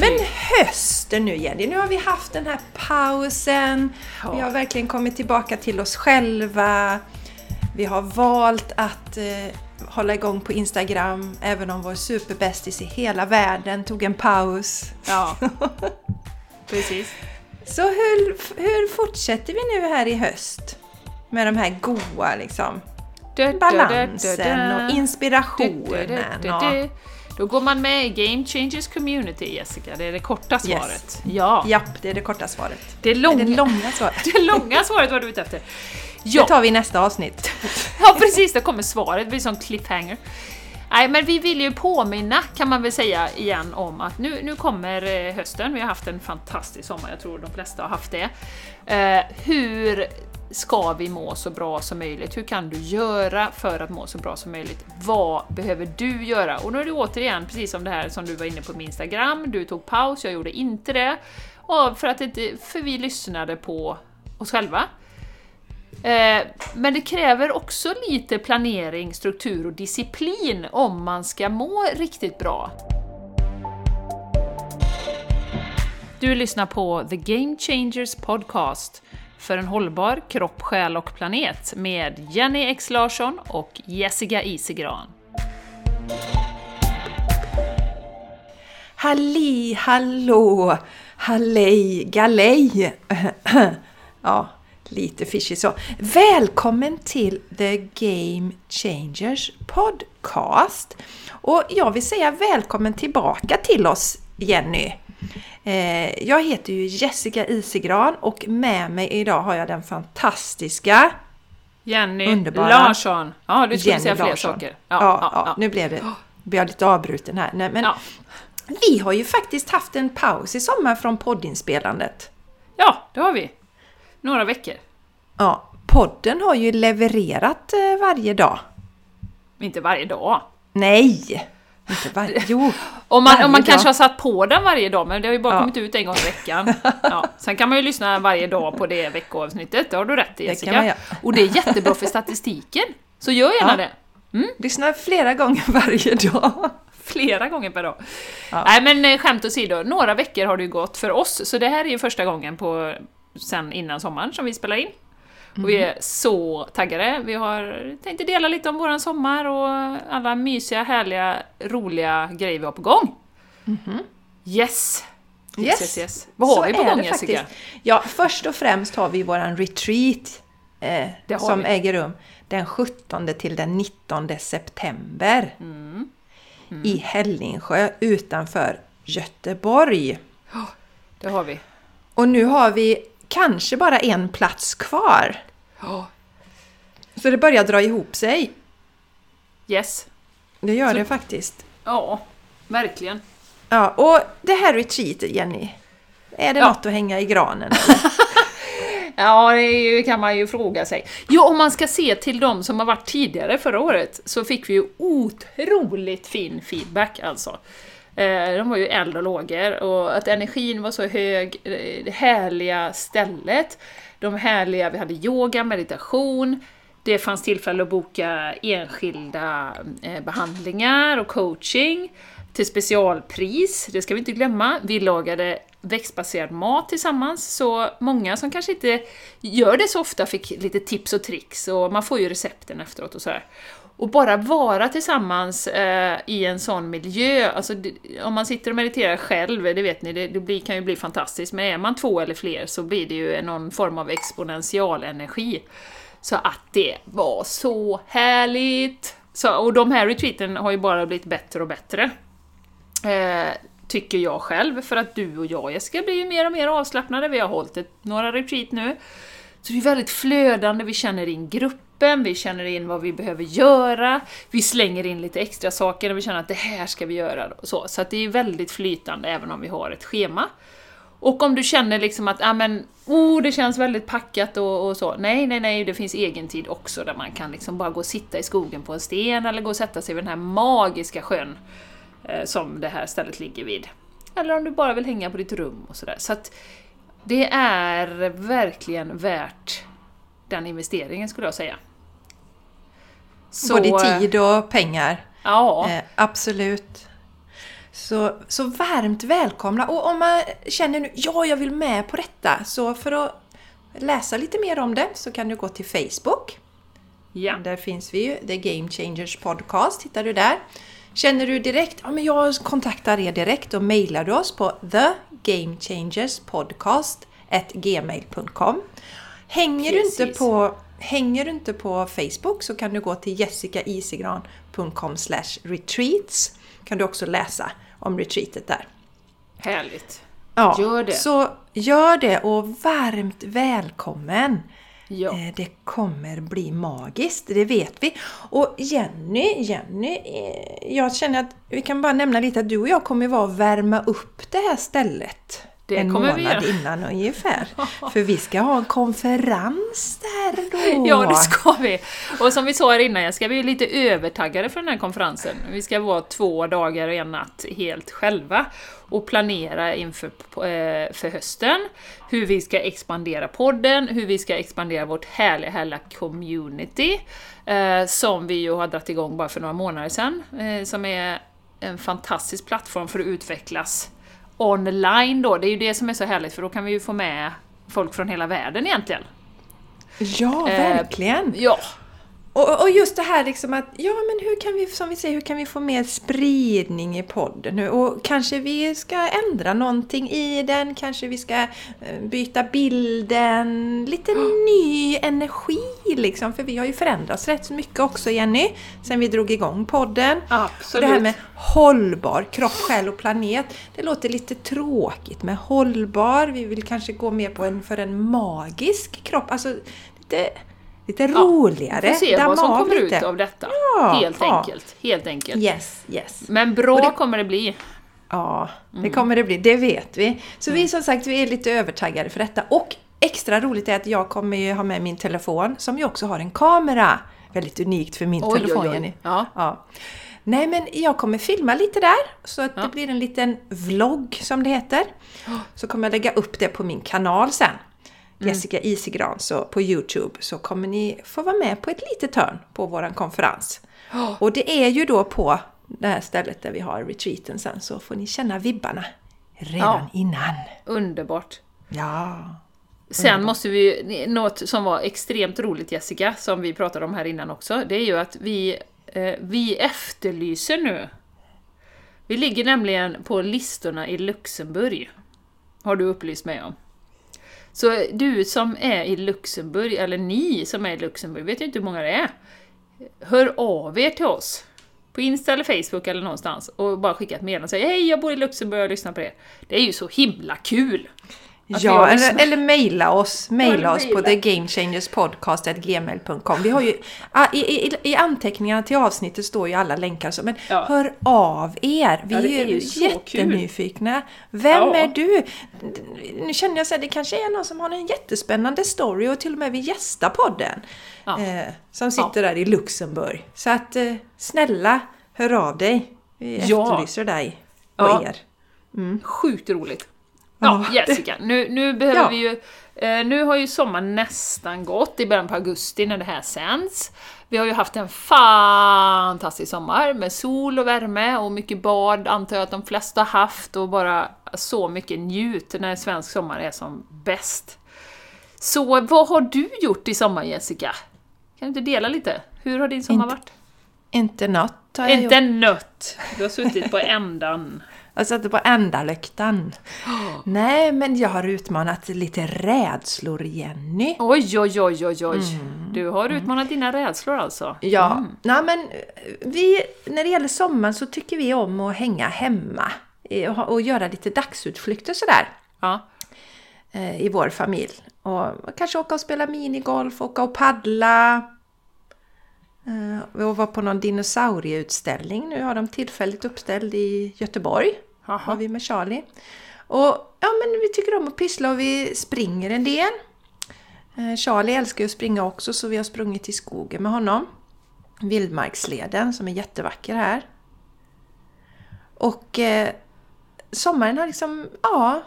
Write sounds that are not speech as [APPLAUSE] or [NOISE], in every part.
Men hösten nu Jenny, nu har vi haft den här pausen. Ja. Vi har verkligen kommit tillbaka till oss själva. Vi har valt att eh, hålla igång på Instagram även om vår superbästis i hela världen tog en paus. Ja, [LAUGHS] precis. Så hur, hur fortsätter vi nu här i höst? Med de här goa liksom balansen och inspirationen. Och, Då går man med i Game Changers Community, Jessica. Det är det korta svaret. Ja. japp, det är det korta svaret. Det, långa, det långa svaret. [LAUGHS] det långa svaret var du ute efter. [LAUGHS] Ja, Det tar vi i nästa avsnitt. [LAUGHS] ja precis, där kommer svaret. Det blir som cliffhanger. Nej, men vi vill ju påminna, kan man väl säga igen, om att nu, nu kommer eh, hösten. Vi har haft en fantastisk sommar, jag tror de flesta har haft det. Eh, hur ska vi må så bra som möjligt? Hur kan du göra för att må så bra som möjligt? Vad behöver du göra? Och då är det återigen precis som det här som du var inne på med Instagram, du tog paus, jag gjorde inte det. För att inte, för vi lyssnade på oss själva. Eh, men det kräver också lite planering, struktur och disciplin om man ska må riktigt bra. Du lyssnar på The Game Changers Podcast för en hållbar kropp, själ och planet med Jenny X Larsson och Jessica Isegran. Halli hallå, hallej galej. [CLEARS THROAT] ja, lite fishy så. Välkommen till The Game Changers Podcast. Och jag vill säga välkommen tillbaka till oss Jenny. Eh, Jag heter ju Jessica Isigran och med mig idag har jag den fantastiska Jenny Underbara. Larsson. Ja, du skulle Jenny säga fler Larsson. saker. Ja, ja, nu blev det [GASPS] blev jag lite avbruten här. Nej, men Ja. Vi har ju faktiskt haft en paus i sommar från poddinspelandet. ja, det har vi. Några veckor. Ja, podden har ju levererat eh, varje dag. Inte varje dag. Nej! Inte varje... Jo! Om man, om man kanske har satt på den varje dag, men det har ju bara Ja. kommit ut en gång i veckan. Ja. Sen kan man ju lyssna varje dag på det veckoavsnittet, det har du rätt i Jessica. Och det är jättebra för statistiken. Så gör gärna Ja. det. Lyssna flera gånger [LAUGHS] varje dag. Flera gånger per dag. Ja. Nej men eh, skämt åsido, några veckor har det ju gått för oss, så det här är ju första gången på sen innan sommaren som vi spelar in. Och vi Mm. är så taggade. Vi har tänkt dela lite om våran sommar och alla mysiga, härliga, roliga grejer vi har på gång. Yes! Yes, yes, yes. Vad har Så vi på gång Jessica? faktiskt. Ja, först och främst har vi våran retreat eh, som vi. äger rum den 17 till den 19 september Mm. i Hällingsjö utanför Göteborg. Det har vi. Och nu har vi kanske bara en plats kvar. Ja. Så det börjar dra ihop sig. Yes. Det gör Så- det faktiskt. Ja, verkligen. Ja, och det här retreatet, Jenny. Är det Ja. något att hänga i granen? [LAUGHS] Ja, det ju- kan man ju fråga sig. Jo, om man ska se till de som har varit tidigare förra året så fick vi ju otroligt fin feedback alltså. Eh, de var ju eld och lågor och att energin var så hög, eh, det härliga stället, de härliga, vi hade yoga, meditation, det fanns tillfälle att boka enskilda eh, behandlingar och coaching till specialpris, det ska vi inte glömma. Vi lagade växtbaserad mat tillsammans, så många som kanske inte gör det så ofta fick lite tips och tricks och man får ju recepten efteråt och sådär. Och bara vara tillsammans eh, i en sån miljö, alltså det, om man sitter och mediterar själv, det vet ni, det, det blir, kan ju bli fantastiskt, men är man två eller fler så blir det ju någon form av exponentialenergi. Så att det var så härligt! Så, och de här retreaten har ju bara blivit bättre och bättre. Eh, tycker jag själv, för att du och jag Jessica blir ju mer och mer avslappnade. Vi har hållit ett, några retreat nu. Så det är väldigt flödande, vi känner in kroppen, vi känner in vad vi behöver göra, vi slänger in lite extra saker när vi känner att det här ska vi göra. Så, så att det är väldigt flytande även om vi har ett schema. Och om du känner liksom att, ah, men, oh, det känns väldigt packat och, och så. Nej, nej, nej, det finns egen tid också där man kan liksom bara gå och sitta i skogen på en sten eller gå och sätta sig vid den här magiska sjön eh, som det här stället ligger vid. Eller om du bara vill hänga på ditt rum och sådär. Så att det är verkligen värt den investeringen skulle jag säga. Så, Både tid och pengar. Ja, Eh, absolut. Så, så varmt välkomna! Och om man känner nu, ja jag vill med på detta, så för att läsa lite mer om det så kan du gå till Facebook. Ja. Där finns vi ju, The Game Changers Podcast, hittar du där. Känner du direkt, ja men jag kontaktar er direkt och mejlar du oss på thegamechangerspodcast.gmail.com Hänger du, inte Precis. på, hänger du inte på Facebook så kan du gå till jessicaisigran.com retreats. Kan du också läsa om retreatet där. Härligt. Ja, Gör det. Så gör det och varmt välkommen! Ja. Eh, Det kommer bli magiskt, det vet vi. Och Jenny, Jenny, eh, jag känner att vi kan bara nämna lite att du och jag kommer vara och värma upp det här stället. Det en kommer vi månad göra. innan ungefär. [LAUGHS] För vi ska ha en konferens där då. Ja, det ska vi! Och som vi sa här innan, jag ska är lite övertaggade för den här konferensen. Vi ska vara två dagar och en natt helt själva och planera inför eh, för hösten. Hur vi ska expandera podden, hur vi ska expandera vårt härliga, härliga community. Eh, som vi ju har dragit igång bara för några månader sedan. Eh, som är en fantastisk plattform för att utvecklas online då. Det är ju det som är så härligt för då kan vi ju få med folk från hela världen egentligen. Ja, Eh, verkligen! Ja, Och, och just det här liksom att, ja men hur kan vi, som vi säger, hur kan vi få mer spridning i podden nu? Och kanske vi ska ändra någonting i den, kanske vi ska eh, byta bilden, lite ny energi liksom. För vi har ju förändrats rätt så mycket också Jenny, sen vi drog igång podden. Och absolut. det här med hållbar kropp, själ och planet, det låter lite tråkigt med hållbar. Vi vill kanske gå mer på en, för en magisk kropp, alltså lite, lite roligare. Vi får se damma vad som kommer lite. ut av detta. Ja, helt ja. enkelt. Helt enkelt. Yes, yes. Men bra det- kommer det bli. Ja, det Mm. kommer det bli, det vet vi. Så vi som sagt, vi är lite övertaggade för detta. Och extra roligt är att jag kommer ju ha med min telefon som ju också har en kamera. Väldigt unikt för min Oj, telefon oj, oj. Jenny. Ja. Ja. Nej men jag kommer filma lite där så att Ja. det blir en liten vlogg som det heter. Så kommer jag lägga upp det på min kanal sen. Mm. Jessica Isigran så på Youtube så kommer ni få vara med på ett litet hörn på våran konferens. Och det är ju då på det här stället där vi har retreaten sen så får ni känna vibbarna redan Ja. innan. Underbart. Ja. Sen måste vi, något som var extremt roligt Jessica, som vi pratade om här innan också, det är ju att vi, eh, vi efterlyser nu. Vi ligger nämligen på listorna i Luxemburg. Har du upplyst mig om. Så du som är i Luxemburg, eller ni som är i Luxemburg, vet ju inte hur många det är. Hör av er till oss. På Insta eller Facebook eller någonstans och bara skicka ett meddelande och säga Hej, jag bor i Luxemburg och lyssnar på er. Det är ju så himla kul! Att Ja, eller, lyssnat. eller mejla oss, mejla oss på thegamechangerspodcast.gmail.com. Vi har ju, ah, i, i, i anteckningarna till avsnittet står ju alla länkar så, men Ja. hör av er! Vi Ja, är ju jättenyfikna. Vem Ja. är du? Nu känner jag så här, det kanske är någon som har en jättespännande story och till och med vill gästa podden. Eh, som sitter där i Luxemburg. Så att eh, snälla, hör av dig. Vi efterlyser dig och er. Sjukt roligt! Ja, Jessica, nu, nu behöver Ja. vi ju... Eh, nu har ju sommaren nästan gått, i början på augusti när det här sänds. Vi har ju haft en fantastisk sommar med sol och värme och mycket bad, antar jag att de flesta har haft, och bara så mycket njut när svensk sommar är som bäst. Så vad har du gjort i sommar, Jessica? Kan du inte dela lite? Hur har din sommar Inte- varit? Inte något har jag gjort. Inte nött! Du har suttit på ändan. Jag satte på ändalyktan. [GASPS] Nej, men jag har utmanat lite rädslor, Jenny. Oj, oj, oj, oj, oj. Du har utmanat dina rädslor alltså? Ja, nej men eh, vi, när det gäller sommaren så tycker vi om att hänga hemma eh, och, och göra lite dagsutflykter sådär Ja. eh, i vår familj. Och kanske åka och spela minigolf, åka och paddla. Vi var på någon dinosaurieutställning nu, har de tillfälligt uppställd i Göteborg. Aha. Har vi med Charlie. Och ja, men vi tycker om att pyssla och vi springer en del. Eh, Charlie älskar ju att springa också så vi har sprungit i skogen med honom. Vildmarksleden som är jättevacker här. Och eh, sommaren har liksom, ja,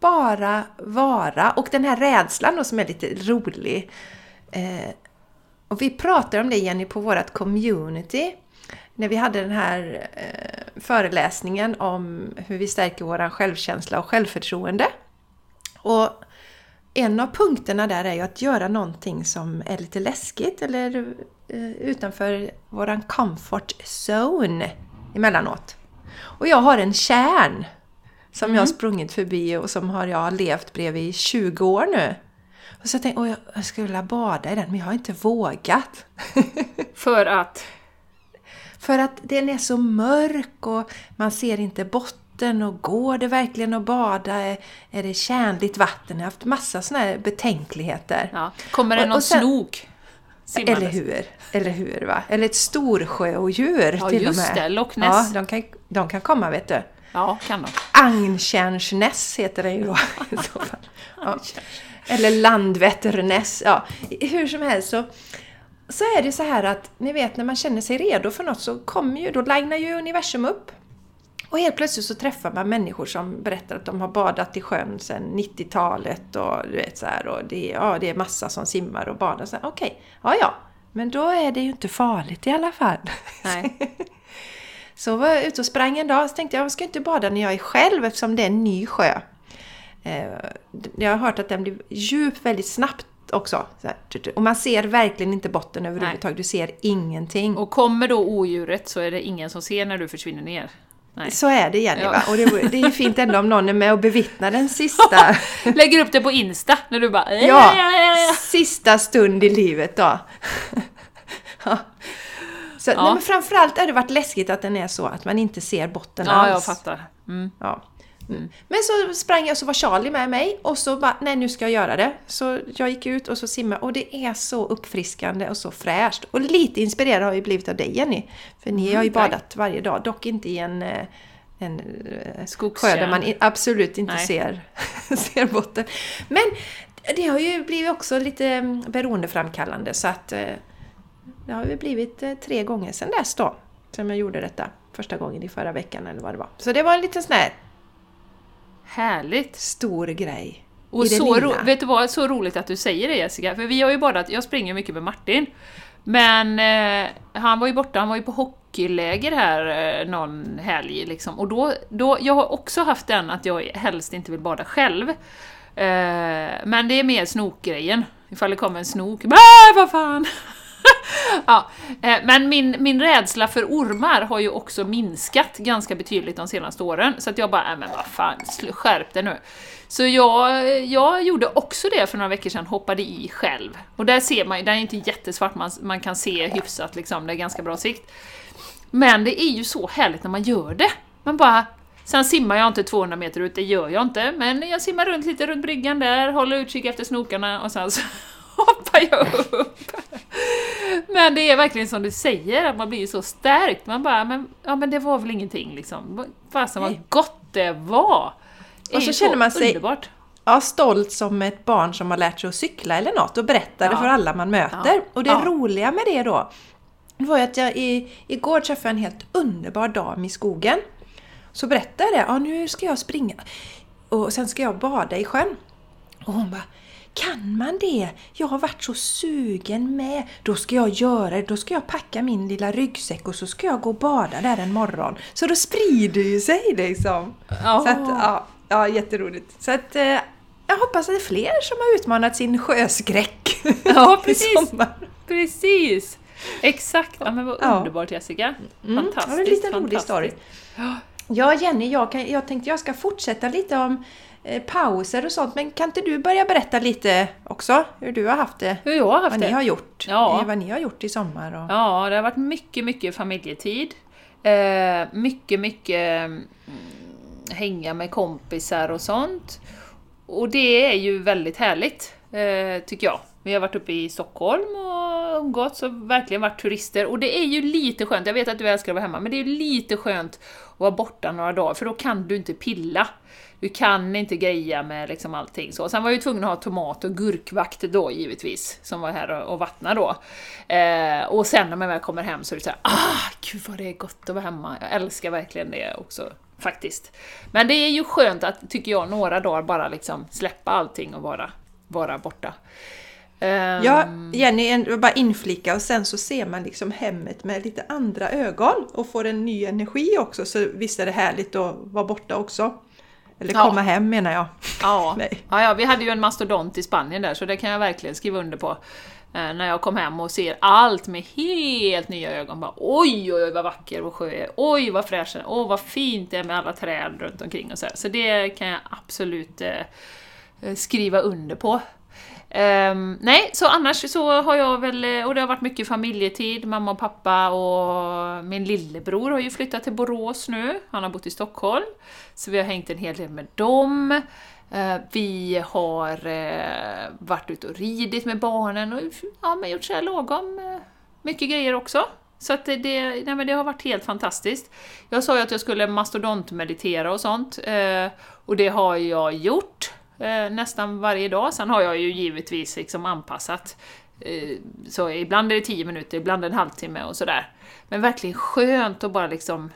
bara vara. Och den här rädslan då som är lite rolig. Eh, och vi pratar om det Jenny på vårt community när vi hade den här eh, föreläsningen om hur vi stärker vår självkänsla och självförtroende. Och en av punkterna där är ju att göra någonting som är lite läskigt eller eh, utanför våran comfort zone emellanåt. Och jag har en kärn som jag har sprungit förbi och som har jag levt bredvid i 20 år nu. Och så tänkte jag, jag skulle vilja bada i den, men jag har inte vågat. [LAUGHS] För att... För att den är så mörk och man ser inte botten och går det verkligen att bada? Är, är det kärnligt vatten? Jag har haft massa sådana här betänkligheter. Ja. Kommer det Och- någon och sen- snok? simmandes? Eller hur? Eller hur va? Eller ett storsjöodjur Ja, till just och med. det, Loch Ness. Ja, de kan, de kan komma vet du. Ja, kan de. Agntjärnsnäs heter den ju då [LAUGHS] i så fall. Ja. Eller Landvetternäs. Ja, hur som helst så, så är det så här att ni vet när man känner sig redo för något så kommer ju, då linar ju universum upp. Och helt plötsligt så träffar man människor som berättar att de har badat i sjön sedan 90-talet och du vet så här och det, är- ja, det är massa som simmar och badar. Okej, ja ja, men då är det ju inte farligt i alla fall. Nej. [LAUGHS] Så var jag ute och sprang en dag så tänkte jag jag ska inte bada när jag är själv eftersom det är en ny sjö. Eh, Jag har hört att den blir djup väldigt snabbt också. Så här, och man ser verkligen inte botten överhuvudtaget. Du ser ingenting. Och kommer då odjuret så är det ingen som ser när du försvinner ner. Nej. Så är det Jenny Ja. va? Och det, det är ju fint ändå om någon är med och bevittnar den sista, [LAUGHS] Lägger upp det på Insta när du bara... ja, sista stund i livet då. [LAUGHS] Ja. Så, Ja. Nej, men framförallt har det varit läskigt att den är så att man inte ser botten Ja, alls. jag fattar. Mm. Ja. Mm. Men så sprang jag och så var Charlie med mig och så bara, nej nu ska jag göra det. Så jag gick ut och så simmade och det är så uppfriskande och så fräscht. Och lite inspirerad har jag ju blivit av dig Jenny. För ni har ju badat varje dag, dock inte i en, eh, en eh, sjö där man absolut inte Nej. ser, [LAUGHS] ser botten. Men det har ju blivit också lite mm, beroendeframkallande så att eh, det har ju blivit tre gånger sedan dess då. Som jag gjorde detta första gången i förra veckan eller vad det var. Så det var en liten sån här Härligt! stor grej. Och så, ro, vet du vad, så roligt att du säger det Jessica, för vi har ju badat, jag springer mycket med Martin. Men eh, han var ju borta, han var ju på hockeyläger här eh, någon helg liksom. Och då, då, jag har också haft den att jag helst inte vill bada själv. Eh, men det är mer snokgrejen. Ifall det kommer en snok, vad fan! [LAUGHS] ja, eh, men min, min rädsla för ormar har ju också minskat ganska betydligt de senaste åren, så att jag bara, äh, men vad fan, skärp dig nu. Så jag, jag gjorde också det för några veckor sedan, hoppade i själv. Och där ser man ju, den är inte jättesvart, man, man kan se hyfsat liksom, det är ganska bra sikt. Men det är ju så härligt när man gör det. Man bara... Sen simmar jag inte 200 meter ut, det gör jag inte, men jag simmar runt lite runt bryggan där, håller utkik efter snokarna och sen så hoppar jag upp. Men det är verkligen som du säger, att man blir ju så stärkt. Man bara, men, ja men det var väl ingenting liksom. Fasen vad gott det var! Det Och så ju känner man sig- Underbart. Ja, stolt som ett barn som har lärt sig att cykla eller något och berättar det Ja. för alla man möter. Ja. Och det Ja. roliga med det då, det var ju att jag i, igår träffade en helt underbar dam i skogen. Så berättade jag det, ja nu ska jag springa och sen ska jag bada i sjön. Och hon bara, kan man det? Jag har varit så sugen med. Då ska jag göra det. Då ska jag packa min lilla ryggsäck och så ska jag gå och bada där en morgon. Så då sprider ju sig liksom. Ja. Så att, ja, ja, jätteroligt. Så att, eh, jag hoppas att det är fler som har utmanat sin sjöskräck Ja, [LAUGHS] precis. Precis! Exakt! Ja, men vad Ja. underbart Jessica. Mm, Fantastiskt, ja, det är en liten rolig story. Ja, Jenny, jag, kan, jag tänkte jag ska fortsätta lite om pauser och sånt, men kan inte du börja berätta lite också hur du har haft det? Hur jag har haft Vad det. ni har gjort? Ja. Eh, Vad ni har gjort i sommar? Och... Ja, det har varit mycket, mycket familjetid. Eh, mycket, mycket mm, hänga med kompisar och sånt. Och det är ju väldigt härligt, eh, tycker jag. Vi har varit uppe i Stockholm och umgåtts och verkligen varit turister. Och det är ju lite skönt, jag vet att du älskar att vara hemma, men det är ju lite skönt att vara borta några dagar, för då kan du inte pilla. Du kan inte greja med liksom allting så. Sen var jag ju tvungen att ha tomat och gurkvakt då givetvis, som var här och vattnade då. Eh, och sen när man väl kommer hem så är det såhär, ah, gud vad det är gott att vara hemma. Jag älskar verkligen det också, faktiskt. Men det är ju skönt att, tycker jag, några dagar bara liksom släppa allting och vara, vara borta. Ehm, Ja, Jenny, en- bara inflika och sen så ser man liksom hemmet med lite andra ögon och får en ny energi också. Så visst är det härligt att vara borta också. Eller Ja. komma hem menar jag. Ja. [LAUGHS] Nej. Ja, ja, vi hade ju en mastodont i Spanien där, så det kan jag verkligen skriva under på. Eh, när jag kom hem och ser allt med helt nya ögon. Bara, oj, oj, oj, vad vacker vår sjö är. Oj, vad fräsch den. Åh, vad fint det är med alla träd runt omkring och så, här. så det kan jag absolut eh, eh, skriva under på. Um, nej, så annars så har jag väl, och det har varit mycket familjetid, mamma och pappa och min lillebror har ju flyttat till Borås nu, han har bott i Stockholm. Så vi har hängt en hel del med dem. Uh, Vi har uh, varit ute och ridit med barnen och ja, men gjort så här lagom uh, mycket grejer också. Så att det, det, nej men det har varit helt fantastiskt. Jag sa ju att jag skulle mastodontmeditera och sånt, eh, och det har jag gjort eh, nästan varje dag. Sen har jag ju givetvis liksom anpassat. Eh, så ibland är det 10 minuter, ibland en halvtimme och sådär. Men verkligen skönt att bara liksom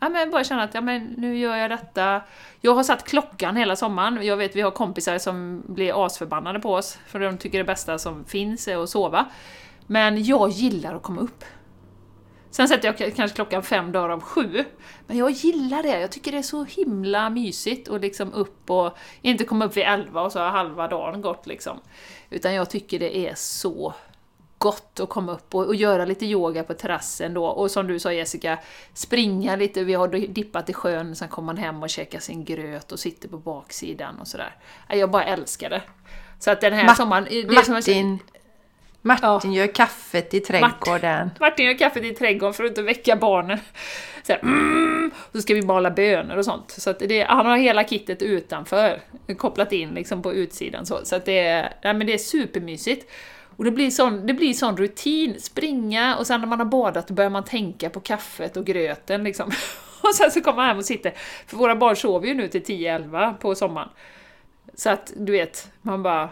Ja, men bara känna att ja, men nu gör jag detta. Jag har satt klockan hela sommaren. Jag vet vi har kompisar som blir asförbannade på oss för de tycker det bästa som finns är att sova. Men jag gillar att komma upp. Sen sätter jag kanske klockan fem dagar av sju. Men jag gillar det, jag tycker det är så himla mysigt att liksom upp och inte komma upp vid elva och så har halva dagen gått liksom. Utan jag tycker det är så gott att komma upp och, och göra lite yoga på terrassen då. Och som du sa Jessica, springa lite, vi har dippat i sjön, sen kommer man hem och käkar sin gröt och sitter på baksidan och sådär. Ja, Jag bara älskar det. Så att den här Ma- sommaren... det är som Martin, Martin gör kaffet i trädgården. Martin gör kaffet i trädgården för att inte väcka barnen. Så, här, mm, så ska vi mala bönor och sånt. Så att det, han har hela kittet utanför, kopplat in liksom på utsidan. Så, så att det, är, ja, men det är supermysigt. Och det blir, sån, det blir sån rutin, springa och sen när man har badat börjar man tänka på kaffet och gröten liksom. [LAUGHS] Och sen så kommer man hem och sitter, för våra barn sover ju nu till 10-11 på sommaren. Så att du vet, man bara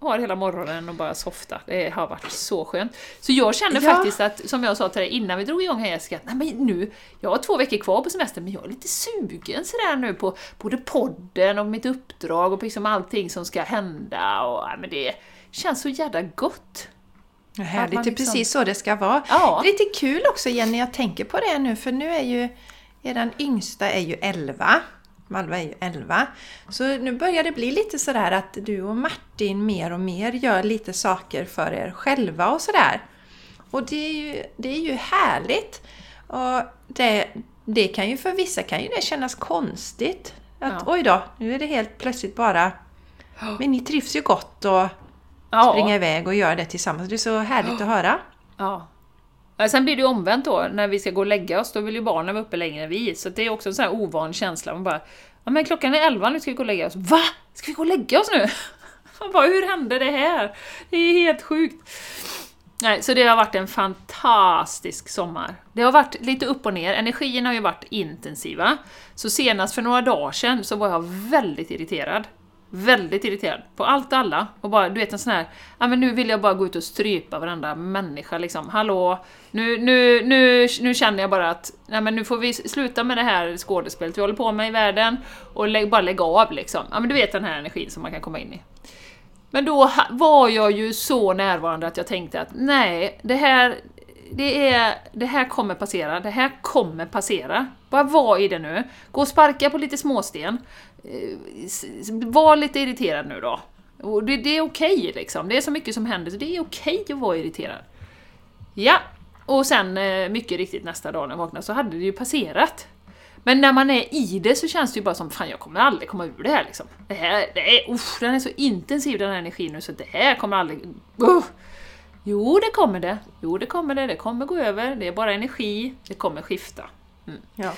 har hela morgonen och bara softa. Det har varit så skönt. Så jag känner Ja. faktiskt att, som jag sa till dig innan vi drog igång här Jessica, nej men nu, jag har två veckor kvar på semestern men jag är lite sugen sådär nu på både podden och mitt uppdrag och liksom allting som ska hända och men det känns så jävla gott. Härligt, man det är liksom- precis så det ska vara. Ja. Lite kul också Jenny, jag tänker på det nu för nu är ju eran yngsta är ju 11. Malva är ju 11. Så nu börjar det bli lite sådär att du och Martin mer och mer gör lite saker för er själva och sådär. Och det är ju, det är ju härligt. Och det, det kan ju för vissa kan ju det kännas konstigt. Att Ja. oj då, nu är det helt plötsligt bara... Men ni trivs ju gott och Ja. springa iväg och göra det tillsammans. Det är så härligt att höra. Ja. Sen blir det ju omvänt då, när vi ska gå och lägga oss, då vill ju barnen vara uppe längre än vi. Så det är också en sån här ovan känsla. Man bara, ja men klockan är 11, nu ska vi gå och lägga oss. Va? Ska vi gå och lägga oss nu? [LAUGHS] Man bara, hur hände det här? Det är helt sjukt. Nej, så det har varit en fantastisk sommar. Det har varit lite upp och ner, energierna har ju varit intensiva. Så senast för några dagar sedan så var jag väldigt irriterad. Väldigt irriterad på allt och alla. Och bara, du vet en sån här, ja men nu vill jag bara gå ut och strypa varenda människa liksom. Hallå, nu, nu, nu, nu känner jag bara att, nej men nu får vi sluta med det här skådespelet vi håller på med i världen och lä bara lägga av liksom. Ja men du vet den här energin som man kan komma in i. Men då var jag ju så närvarande att jag tänkte att nej, det här, det, är, det här kommer passera, det här kommer passera. Bara var i det nu. Gå och sparka på lite småsten. Eh, var lite irriterad nu då. Och det, det är okej liksom, det är så mycket som händer så det är okej att vara irriterad. Ja, och sen eh, mycket riktigt nästa dag när jag vaknade så hade det ju passerat. Men när man är i det så känns det ju bara som fan jag kommer aldrig komma ur det här liksom. Det här, det är, usch, den är så intensiv den här energin nu så det här kommer aldrig... Uh. Jo, det kommer det. Jo, det kommer det. Det kommer gå över. Det är bara energi. Det kommer skifta. Mm. Ja.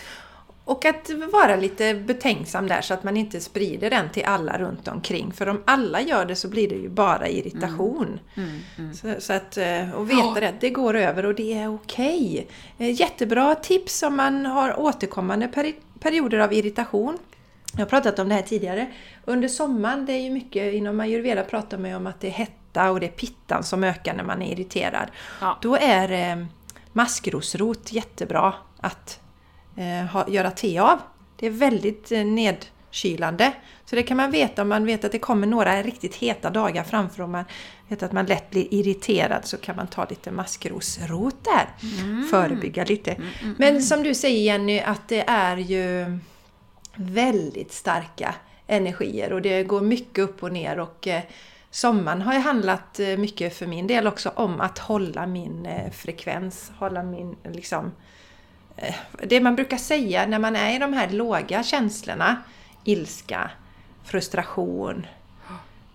Och att vara lite betänksam där så att man inte sprider den till alla runt omkring. För om alla gör det så blir det ju bara irritation. Så, så att, eh, och veta det, att det går över och det är okej. Eh, Jättebra tips om man har återkommande peri perioder av irritation. Jag har pratat om det här tidigare. Under sommaren, det är ju mycket inom ayurveda pratar man ju om att det är hetta och det är pittan som ökar när man är irriterad. Ja. Då är eh, maskrosrot jättebra att ha, göra te av. Det är väldigt eh, ned, avkylande. Så det kan man veta om man vet att det kommer några riktigt heta dagar framför och man vet att man lätt blir irriterad så kan man ta lite maskrosrot där. Förebygga lite. Men som du säger Jenny, att det är ju väldigt starka energier och det går mycket upp och ner och eh, sommaren har ju handlat eh, mycket för min del också om att hålla min eh, frekvens, hålla min liksom eh, det man brukar säga när man är i de här låga känslorna, ilska, frustration,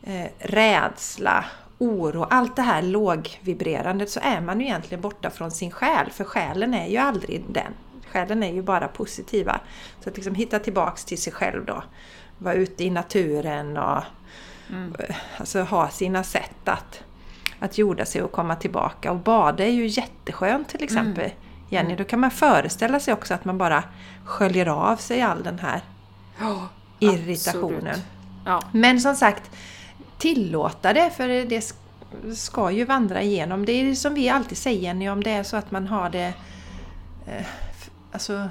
eh, rädsla, oro, allt det här lågvibrerandet så är man ju egentligen borta från sin själ, för själen är ju aldrig den. Själen är ju bara positiva. Så att liksom hitta tillbaks till sig själv då. Vara ute i naturen och Mm. alltså, ha sina sätt att, att jorda sig och komma tillbaka. Och bada är ju jätteskönt till exempel. Mm. Jenny, då kan man föreställa sig också att man bara sköljer av sig all den här Ja, irritationen. Ja. Men som sagt, tillåta det för det sk- ska ju vandra igenom. Det är som vi alltid säger Jenny, om det är så att man har det eh, alltså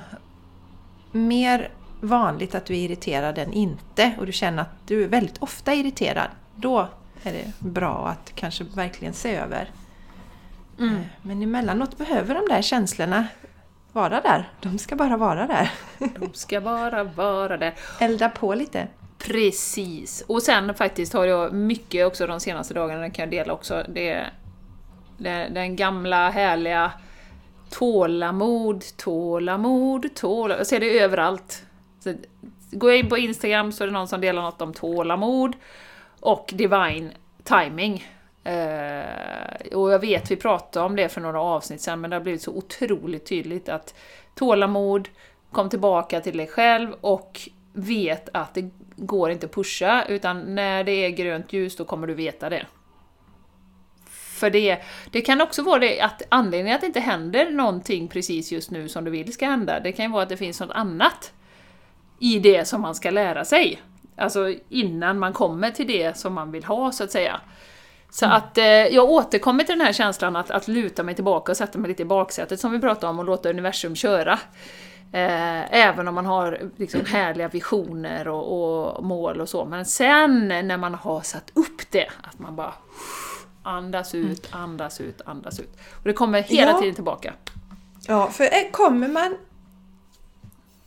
mer vanligt att du är irriterad än inte och du känner att du är väldigt ofta irriterad. Då är det bra att kanske verkligen se över. Mm. Eh, Men emellanåt behöver de där känslorna vara där. De ska bara vara där. De ska bara vara där. Elda på lite. Precis. Och sen faktiskt har jag mycket också de senaste dagarna, det kan jag dela också, det, det den gamla härliga tålamod, tålamod, tålamod. Jag ser det överallt. Så, går jag in på Instagram så är det någon som delar något om tålamod och divine timing. Eh, och jag vet, vi pratade om det för några avsnitt sedan, men det har blivit så otroligt tydligt att tålamod, kom tillbaka till dig själv och vet att det går inte att pusha, utan när det är grönt ljus då kommer du veta det. För det, det kan också vara det att anledningen att det inte händer någonting precis just nu som du vill ska hända, det kan ju vara att det finns något annat i det som man ska lära sig. Alltså innan man kommer till det som man vill ha, så att säga. Så att eh, jag återkommer till den här känslan att, att luta mig tillbaka och sätta mig lite i baksätet som vi pratade om och låta universum köra. Eh, även om man har liksom, härliga visioner och, och mål och så. Men sen när man har satt upp det, att man bara andas ut, andas ut, andas ut. Och det kommer hela Ja. tiden tillbaka. Ja, för kommer man...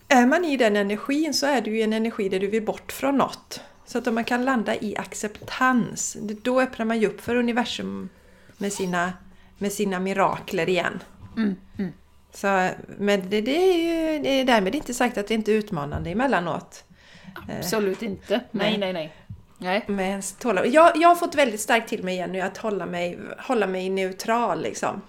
Är man i den energin så är det ju en energi där du vill bort från något. Så att om man kan landa i acceptans, då öppnar man ju upp för universum med sina, med sina mirakler igen. Mm, mm. Så, men det, det är ju det är därmed inte sagt att det inte är utmanande emellanåt. Absolut inte. Nej, nej, nej. Nej. Med tålamod. Jag, jag har fått väldigt starkt till mig igen nu att hålla mig, hålla mig neutral liksom.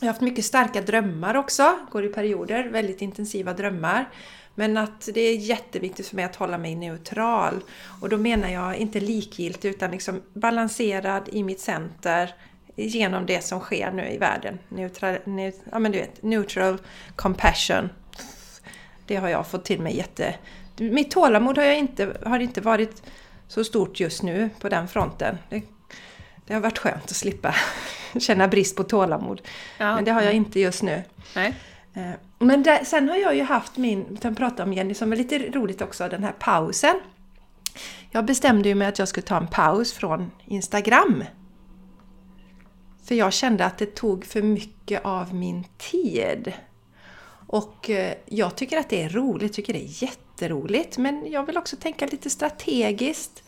Jag har haft mycket starka drömmar också, går i perioder, väldigt intensiva drömmar. Men att det är jätteviktigt för mig att hålla mig neutral. Och då menar jag inte likgiltig utan liksom balanserad i mitt center genom det som sker nu i världen. Neutral, neut, ja men du vet, neutral compassion. Det har jag fått till mig jätte... Mitt tålamod har, jag inte, har inte varit så stort just nu på den fronten. Det, det har varit skönt att slippa [LAUGHS] känna brist på tålamod. Ja. Men det har jag inte just nu. Nej. Men där, sen har jag ju haft min, jag prata om Jenny, som är lite roligt också, den här pausen. Jag bestämde ju mig att jag skulle ta en paus från Instagram. För jag kände att det tog för mycket av min tid. Och eh, jag tycker att det är roligt, tycker det är jätteroligt. Men jag vill också tänka lite strategiskt.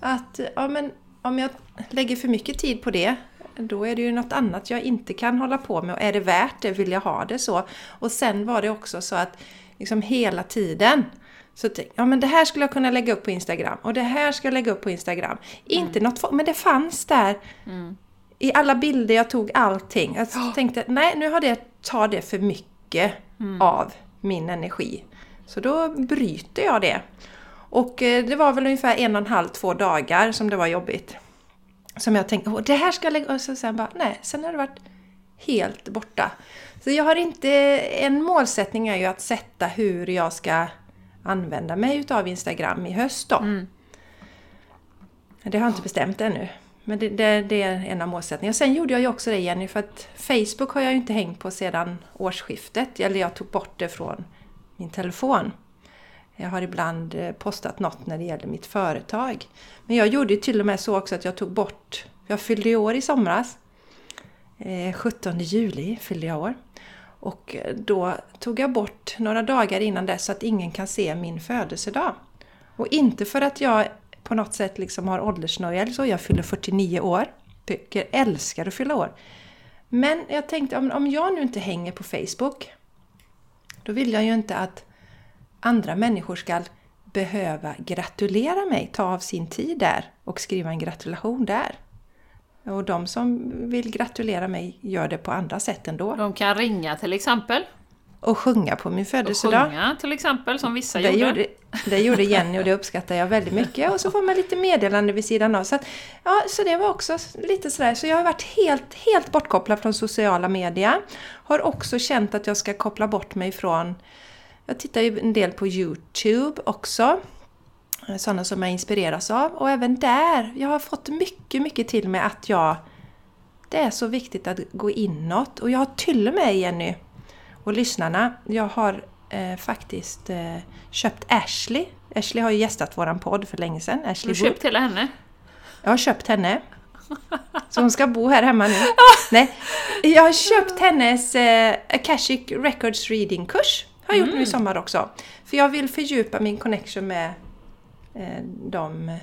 Att ja, men, om jag lägger för mycket tid på det, då är det ju något annat jag inte kan hålla på med. Och är det värt det? Vill jag ha det så? Och sen var det också så att liksom hela tiden så ja men det här skulle jag kunna lägga upp på Instagram och det här ska jag lägga upp på Instagram. Inte något, fo- men det fanns där i alla bilder jag tog allting. Jag tänkte, nej nu har det, tar det för mycket av min energi. Så då bryter jag det. Och eh, det var väl ungefär en och en halv, två dagar som det var jobbigt. Som jag tänkte, Åh, det här ska jag lägga... Och så sen bara, nej, sen har det varit helt borta. Så jag har inte... En målsättning är ju att sätta hur jag ska använda mig utav Instagram i höst då. Det har jag inte bestämt ännu. Men det, det, det är en av målsättningarna. Sen gjorde jag ju också det Jenny, för att Facebook har jag ju inte hängt på sedan årsskiftet. Eller jag tog bort det från min telefon. Jag har ibland eh, postat något när det gäller mitt företag. Men jag gjorde ju till och med så också att jag tog bort, jag fyllde ju år i somras. Eh, 17 juli fyllde jag år. Och eh, då tog jag bort några dagar innan dess så att ingen kan se min födelsedag. Och inte för att jag på något sätt liksom har åldersnöja eller så. Jag fyller 49 år. Tycker, älskar att fylla år. Men jag tänkte om, om jag nu inte hänger på Facebook då vill jag ju inte att andra människor ska behöva gratulera mig, ta av sin tid där och skriva en gratulation där. Och de som vill gratulera mig gör det på andra sätt ändå. De kan ringa till exempel. Och sjunga på min födelsedag. Och sjunga till exempel, som vissa det gjorde. gjorde. Det gjorde Jenny och det uppskattar jag väldigt mycket. Och så får man lite meddelande vid sidan av. Så, att, ja, så det var också lite sådär. Så jag har varit helt, helt bortkopplad från sociala medier. Har också känt att jag ska koppla bort mig från... Jag tittar ju en del på Youtube också. Sådana som jag inspireras av. Och även där, jag har fått mycket, mycket till mig att jag... Det är så viktigt att gå inåt. Och jag har till och med, Jenny, och lyssnarna, jag har eh, faktiskt eh, köpt Ashley. Ashley har ju gästat våran podd för länge sedan. Ashley Du köpt hela henne? Jag har köpt henne. [LAUGHS] Så hon ska bo här hemma nu. [LAUGHS] Nej, jag har köpt hennes eh, Akashic Records Reading-kurs. Har jag gjort nu i sommar också. För jag vill fördjupa min connection med eh, de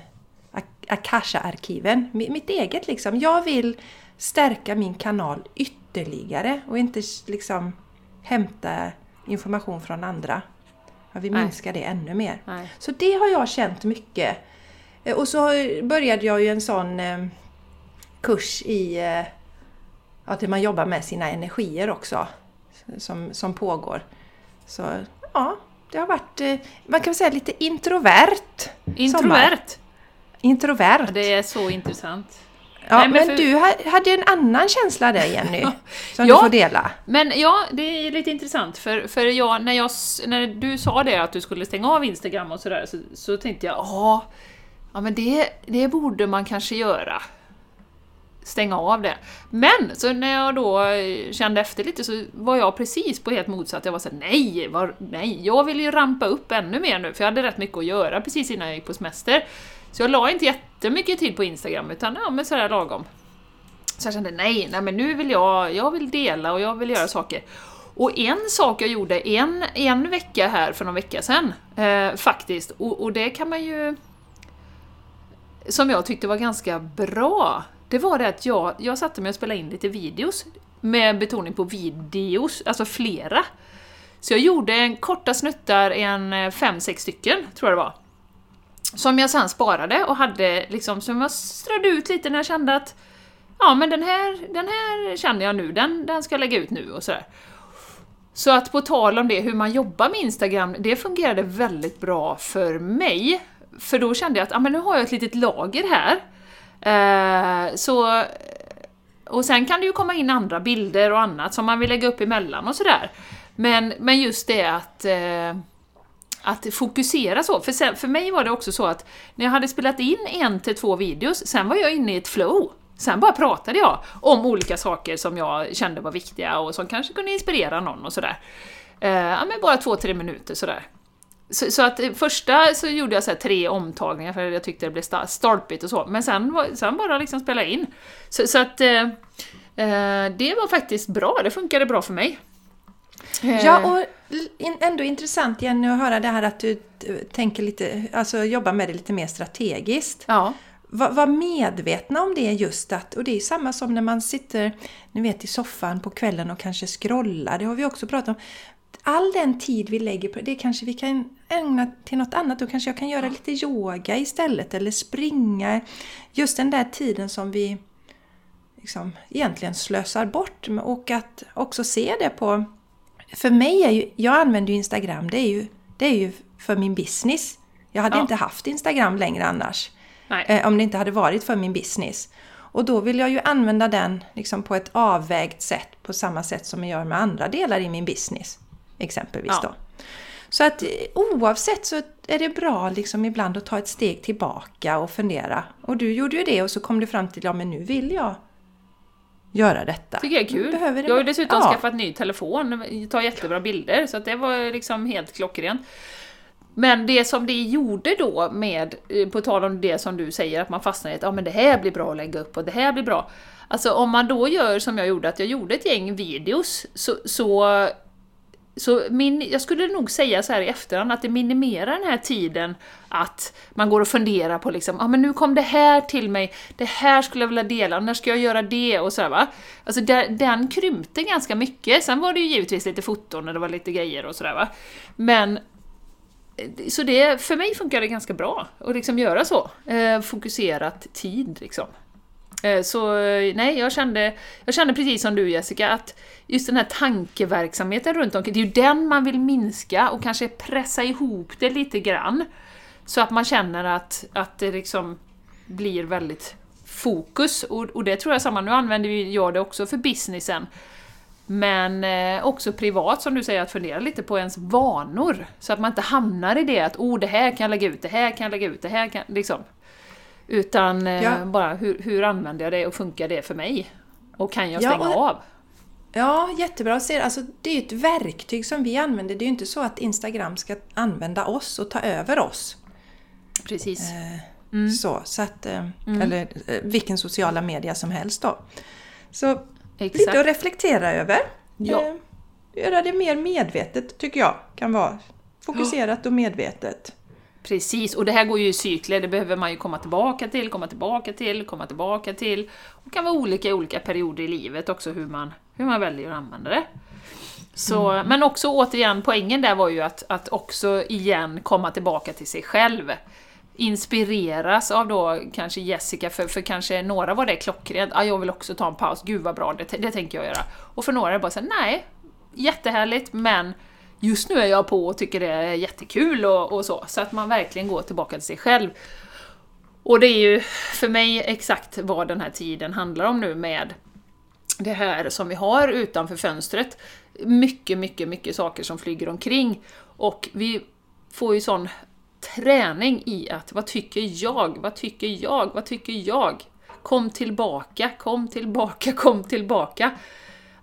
Ak- Akasha-arkiven. Mi- Mitt eget liksom. Jag vill stärka min kanal ytterligare och inte liksom hämta information från andra. Jag vill Nej. minska det ännu mer. Nej. Så det har jag känt mycket. Eh, Och så började jag ju en sån eh, kurs i eh, att man jobbar med sina energier också. Som, som pågår. Så ja, det har varit, eh, man kan säga lite introvert. sommar. Introvert? Introvert. Ja, det är så intressant. Ja, Nej, men men, för- du ha- hade en annan känsla där Jenny. [LAUGHS] Som Ja. du får dela. Men ja, det är lite intressant för, för jag, när, jag, när du sa det att du skulle stänga av Instagram och sådär så, så tänkte jag ja, ja men det, det borde man kanske göra. Stänga av det. Men så när jag då eh, kände efter lite så var jag precis på helt motsatt. Jag var såhär, nej, var, nej, jag vill ju rampa upp ännu mer nu för jag hade rätt mycket att göra precis innan jag gick på semester. Så jag la inte jättemycket tid på Instagram utan ja, men sådär lagom. Så jag kände nej, nej men nu vill jag, jag vill dela och jag vill göra saker. Och en sak jag gjorde en, en vecka här för någon vecka sedan, eh, faktiskt, och, och det kan man ju... Som jag tyckte var ganska bra, det var det att jag, jag satte mig och spelade in lite videos, med betoning på videos, alltså flera. Så jag gjorde en korta snuttar, en eh, fem, sex stycken, tror jag det var. Som jag sen sparade och hade liksom, som jag strödde ut lite när jag kände att ja men den här, den här känner jag nu, den, den ska jag lägga ut nu och sådär. Så att på tal om det, hur man jobbar med Instagram, det fungerade väldigt bra för mig. För då kände jag att ah, men nu har jag ett litet lager här. Eh, så, och sen kan det ju komma in andra bilder och annat som man vill lägga upp emellan och sådär. Men, men just det att eh, att fokusera så. För, sen, för mig var det också så att när jag hade spelat in en till två videos, sen var jag inne i ett flow. Sen bara pratade jag om olika saker som jag kände var viktiga och som kanske kunde inspirera någon och sådär. Eh, ja, men bara två, tre minuter sådär. Så, så att eh, första så gjorde jag så tre omtagningar för jag tyckte det blev stolpigt och så, men sen, sen bara liksom spela in. Så, så att eh, eh, det var faktiskt bra, det funkade bra för mig. Eh, Ja, och in- ändå intressant Jenny att höra det här att du eh, tänker lite, alltså jobbar med det lite mer strategiskt. ja. Var, var medvetna om det just att, och det är samma som när man sitter, ni vet i soffan på kvällen och kanske scrollar, det har vi också pratat om. All den tid vi lägger på det kanske vi kan ägna till något annat. Då kanske jag kan göra lite yoga istället eller springa. Just den där tiden som vi liksom egentligen slösar bort. Och att också se det på... För mig är ju, jag använder ju Instagram, det är ju, det är ju för min business. Jag hade Ja. inte haft Instagram längre annars. Eh, om det inte hade varit för min business. Och då vill jag ju använda den liksom på ett avvägt sätt på samma sätt som jag gör med andra delar i min business. Exempelvis Ja. då. Så att eh, oavsett så är det bra liksom ibland att ta ett steg tillbaka och fundera. Och du gjorde ju det och så kom du fram till ja men nu vill jag göra detta. tycker jag är kul. Behöver det jag har ju dessutom ja. skaffat ny telefon, tar jättebra bilder, så att det var liksom helt klockrent. Men det som det gjorde då med, eh, på tal om det som du säger, att man fastnar i att ja, men det här blir bra att lägga upp och det här blir bra. Alltså om man då gör som jag gjorde, att jag gjorde ett gäng videos, så, så, så min, jag skulle nog säga så här i efterhand att det minimerar den här tiden att man går och funderar på liksom, ja ah, men nu kom det här till mig, det här skulle jag vilja dela, när ska jag göra det? Och så här, va. Alltså den, den krympte ganska mycket, sen var det ju givetvis lite foton och det var lite grejer och sådär va. Men eh, så det, för mig funkar det ganska bra att liksom göra så. Eh, fokuserat tid liksom. Eh, så eh, nej, jag kände, jag kände precis som du Jessica, att just den här tankeverksamheten runt omkring, det är ju den man vill minska och kanske pressa ihop det lite grann. Så att man känner att, att det liksom blir väldigt fokus. Och, och det tror jag samma, nu använder jag det också för businessen. Men eh, också privat, som du säger, att fundera lite på ens vanor. Så att man inte hamnar i det att oh, det här kan jag lägga ut, det här kan jag lägga ut, det här kan... Liksom. Utan eh, ja. bara hur, hur använder jag det och funkar det för mig? Och kan jag stänga ja, och, av? Ja, jättebra. Alltså, det är ju ett verktyg som vi använder. Det är ju inte så att Instagram ska använda oss och ta över oss. Precis. Eh, mm. Så, så att, eh, mm. Eller vilken sociala media som helst då. Så Exakt. lite att reflektera över. Ja. Göra det mer medvetet tycker jag kan vara. Fokuserat och medvetet. Precis, och det här går ju i cykler, det behöver man ju komma tillbaka till, komma tillbaka till, komma tillbaka till. Det kan vara olika i olika perioder i livet också hur man, hur man väljer att använda det. Så, mm. Men också återigen, poängen där var ju att, att också igen komma tillbaka till sig själv. Inspireras av då kanske Jessica, för, för kanske några var det klockrent, ah, jag vill också ta en paus, gud vad bra, det, det tänker jag göra. Och för några är det bara så nej, jättehärligt, men just nu är jag på och tycker det är jättekul och, och så. Så att man verkligen går tillbaka till sig själv. Och det är ju för mig exakt vad den här tiden handlar om nu med det här som vi har utanför fönstret. Mycket, mycket, mycket saker som flyger omkring. Och vi får ju sån träning i att vad tycker jag? Vad tycker jag? Vad tycker jag? Kom tillbaka, kom tillbaka, kom tillbaka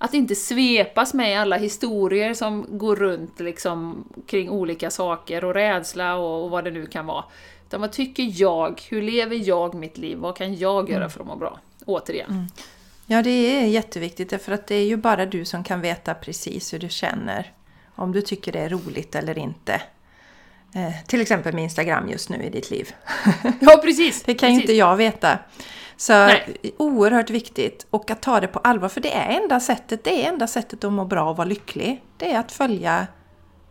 att inte svepas med alla historier som går runt liksom, kring olika saker och rädsla och, och vad det nu kan vara. Utan vad tycker jag? Hur lever jag mitt liv? Vad kan jag göra mm. för att må bra? Återigen. Mm. Ja, det är jätteviktigt för att det är ju bara du som kan veta precis hur du känner. Om du tycker det är roligt eller inte. Eh, till exempel med Instagram just nu i ditt liv. Ja, precis! [LAUGHS] det kan precis. ju inte jag veta. Så Nej. oerhört viktigt och att ta det på allvar för det är enda sättet, det är enda sättet att må bra och vara lycklig. Det är att följa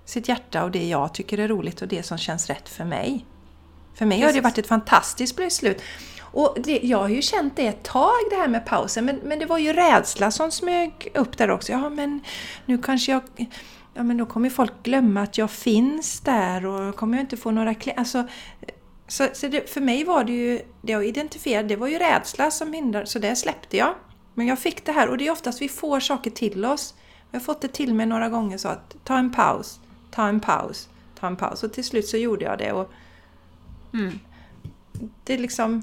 sitt hjärta och det jag tycker är roligt och det som känns rätt för mig. För mig Precis. har det varit ett fantastiskt beslut. Och det, jag har ju känt det ett tag det här med pausen men, men det var ju rädsla som smög upp där också. Ja men nu kanske jag... Ja men då kommer folk glömma att jag finns där och kommer jag inte få några klienter. Alltså, så, så det, för mig var det ju, det jag identifierade, det var ju rädsla som hindrade, så det släppte jag. Men jag fick det här och det är oftast vi får saker till oss. Jag har fått det till mig några gånger så att ta en paus, ta en paus, ta en paus. Och till slut så gjorde jag det. Och mm. Det är liksom...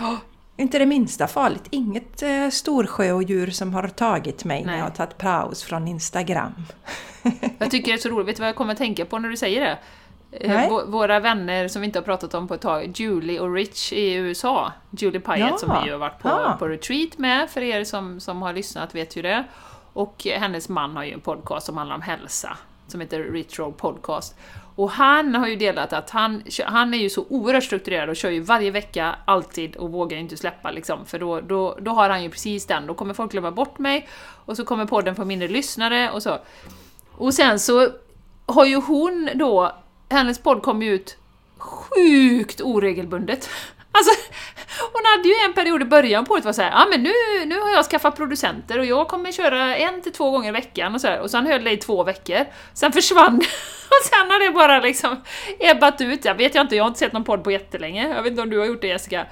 Oh, inte det minsta farligt. Inget eh, storsjöodjur som har tagit mig Nej. när jag har tagit paus från Instagram. jag tycker det är så roligt. Vet du vad jag kommer att tänka på när du säger det? Eh, våra vänner som vi inte har pratat om på ett tag, Julie och Rich i USA. Julie Pyatt ja. som vi har varit på, ja. på retreat med, för er som, som har lyssnat vet ju det. Och hennes man har ju en podcast som handlar om hälsa, som heter Retro Podcast. Och han har ju delat att han, han är ju så oerhört strukturerad och kör ju varje vecka, alltid, och vågar inte släppa liksom, för då, då, då har han ju precis den, då kommer folk glömma bort mig, och så kommer podden få mindre lyssnare och så. Och sen så har ju hon då hennes podd kom ju ut sjukt oregelbundet. [LAUGHS] Alltså, hon hade ju en period i början på det var såhär, ja ah, men nu, nu har jag skaffat producenter och jag kommer köra en till två gånger i veckan och så här, och sen höll det i två veckor. Sen försvann [LAUGHS] och sen har det bara liksom ebbat ut. Jag vet jag inte, jag har inte sett någon podd på jättelänge. Jag vet inte om du har gjort det Jessica.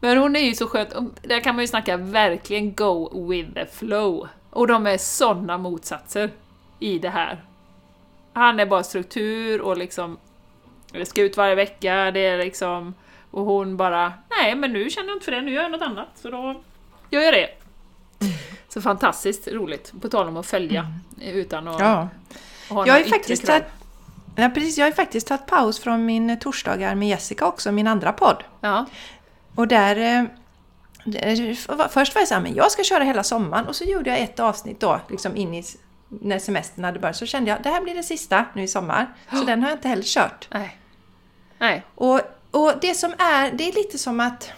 Men hon är ju så skön. där kan man ju snacka verkligen go with the flow. Och de är sådana motsatser i det här. Han är bara struktur och liksom det ska ut varje vecka, det är liksom... Och hon bara, nej men nu känner jag inte för det, nu gör jag något annat. Så då gör jag det. Så fantastiskt roligt, på tal om att följa mm. utan att ja. ha Jag är faktiskt att, Ja, precis. Jag har faktiskt tagit paus från min torsdagar med Jessica också, min andra podd. Ja. Och där... eh, Först var jag så här, men jag ska köra hela sommaren och så gjorde jag ett avsnitt då, liksom in i när semestern hade börjat. Så kände jag, det här blir det sista nu i sommar. Så den har jag inte heller kört. Nej. Nej. Och, och det som är, det är lite som att...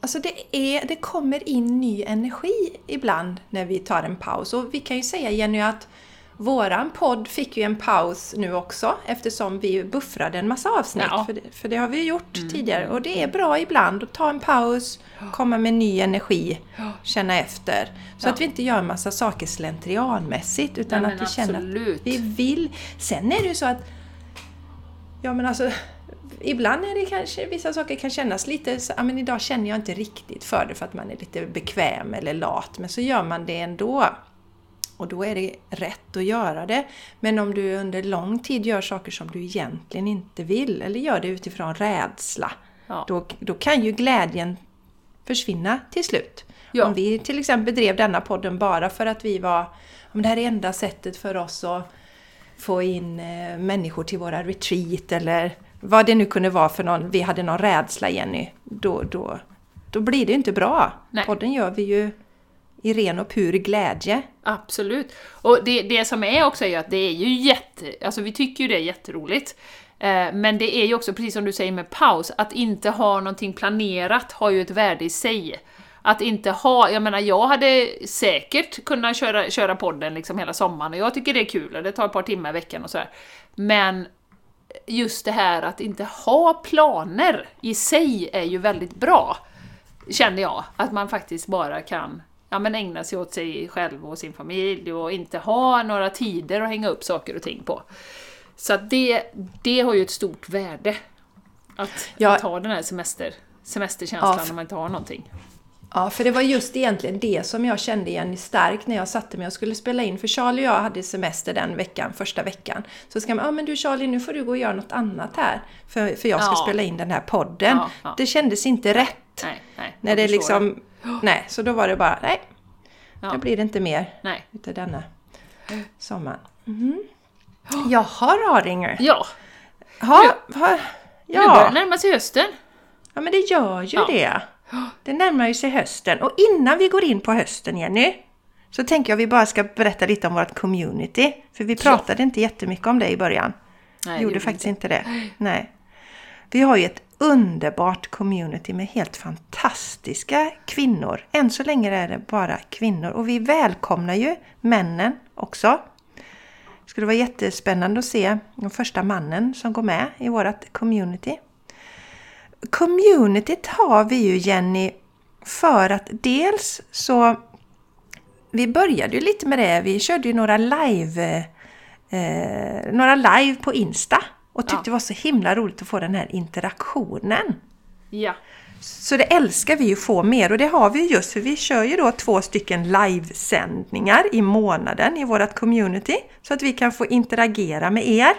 Alltså det, är, det kommer in ny energi ibland när vi tar en paus. Och vi kan ju säga Jenny att våran podd fick ju en paus nu också eftersom vi buffrade en massa avsnitt. Ja. För, det, för det har vi gjort tidigare. Och det är bra ibland att ta en paus, komma med ny energi, känna efter. Så Ja. att vi inte gör en massa saker slentrianmässigt utan Nej, att vi känner att absolut. vi vill. Sen är det ju så att Ja men alltså Ibland är det kanske, vissa saker kan kännas lite så, ja men idag känner jag inte riktigt för det för att man är lite bekväm eller lat. Men så gör man det ändå. Och då är det rätt att göra det. Men om du under lång tid gör saker som du egentligen inte vill, eller gör det utifrån rädsla, Ja. då, då kan ju glädjen försvinna till slut. Ja. Om vi till exempel drev denna podden bara för att vi var, om det här är enda sättet för oss att få in eh, människor till våra retreat eller vad det nu kunde vara för någon, vi hade någon rädsla Jenny, då, då, då blir det inte bra. Nej. Podden gör vi ju i ren och pur glädje. Absolut. Och det, det som är också är ju att det är ju jätte... Alltså vi tycker ju det är jätteroligt. Eh, men det är ju också, precis som du säger med paus, att inte ha någonting planerat har ju ett värde i sig. Att inte ha, jag menar jag hade säkert kunnat köra, köra podden liksom hela sommaren och jag tycker det är kul och det tar ett par timmar i veckan och sådär. Men just det här att inte ha planer i sig är ju väldigt bra, känner jag. Att man faktiskt bara kan ja, men ägna sig åt sig själv och sin familj och inte ha några tider att hänga upp saker och ting på. Så det, det har ju ett stort värde. Att, Ja. att ha den här semester, semesterkänslan Ja, när man inte har någonting. Ja, för det var just egentligen det som jag kände igen starkt när jag satte mig och skulle spela in. För Charlie och jag hade semester den veckan, första veckan. Så ska man, ja men du Charlie, nu får du gå och göra något annat här. För, för jag ska Ja. spela in den här podden. Ja, ja. Det kändes inte rätt. Nej, nej. När det förstår Nej, så då var det bara, nej. Ja. Då blir det inte mer Nej. utav denna sommaren. Mhm. Jaha, Raringer. Ja, Ha, ha, nu börjar det ja. närma sig hösten. ja, men det gör ju Ja. det. Det närmar ju sig hösten. Och innan vi går in på hösten, Jenny, så tänker jag vi bara ska berätta lite om vårt community. För vi pratade inte jättemycket om det i början. Nej, gjorde gjorde faktiskt vi inte det. Nej. Vi har ju ett underbart community med helt fantastiska kvinnor. Än så länge är det bara kvinnor och vi välkomnar ju männen också. Det skulle vara jättespännande att se den första mannen som går med i vårt community. Communityt har vi ju Jenny för att dels så vi började ju lite med det. Vi körde ju några live eh, några live på Insta och tyckte Ja. det var så himla roligt att få den här interaktionen. Ja. Så det älskar vi ju få mer och det har vi ju just för vi kör ju då två stycken livesändningar i månaden i vårt community så att vi kan få interagera med er.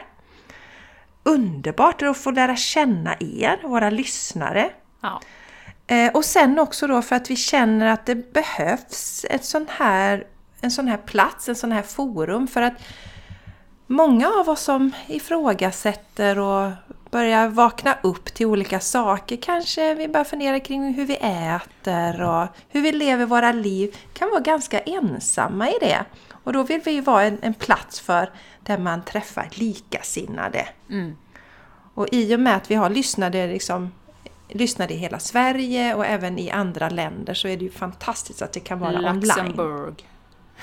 Underbart att få lära känna er, våra lyssnare. ja. Eh, och sen också då för att vi känner att det behövs ett sån här, en sån här plats, en sån här forum för att många av oss som ifrågasätter och börjar vakna upp till olika saker, kanske vi börjar fundera kring hur vi äter och hur vi lever våra liv, kan vara ganska ensamma i det. Och då vill vi ju vara en, en plats för där man träffar likasinnade. Mm. Och i och med att vi har lyssnade, liksom, lyssnade i hela Sverige och även i andra länder så är det ju fantastiskt att det kan vara online. Luxemburg.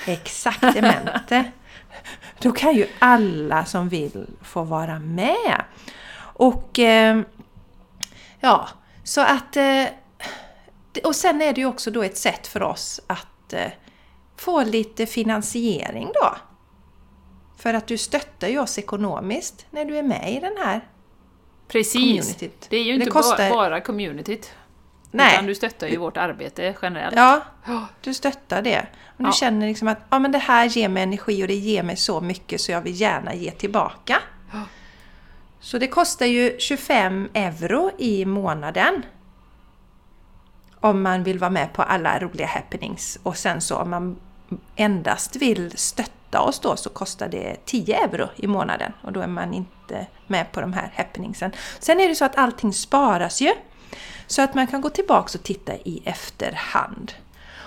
Exaktamente. Då kan ju alla som vill få vara med. Och eh, ja, så att... Eh, och sen är det ju också då ett sätt för oss att eh, få lite finansiering då. För att du stöttar ju oss ekonomiskt när du är med i den här Precis. communityt. Det är ju inte kostar- bara, communityt. Nej. Utan du stöttar ju vårt arbete generellt. Ja. du stöttar det. Om du Ja. känner liksom att ja, men det här ger mig energi och det ger mig så mycket så jag vill gärna ge tillbaka. Ja. Så det kostar ju 25 euro i månaden. Om man vill vara med på alla roliga happenings. Och sen så om man endast vill stötta oss då så kostar det 10 euro i månaden och då är man inte med på de här happeningsen. Sen är det så att allting sparas ju. Så att man kan gå tillbaks och titta i efterhand.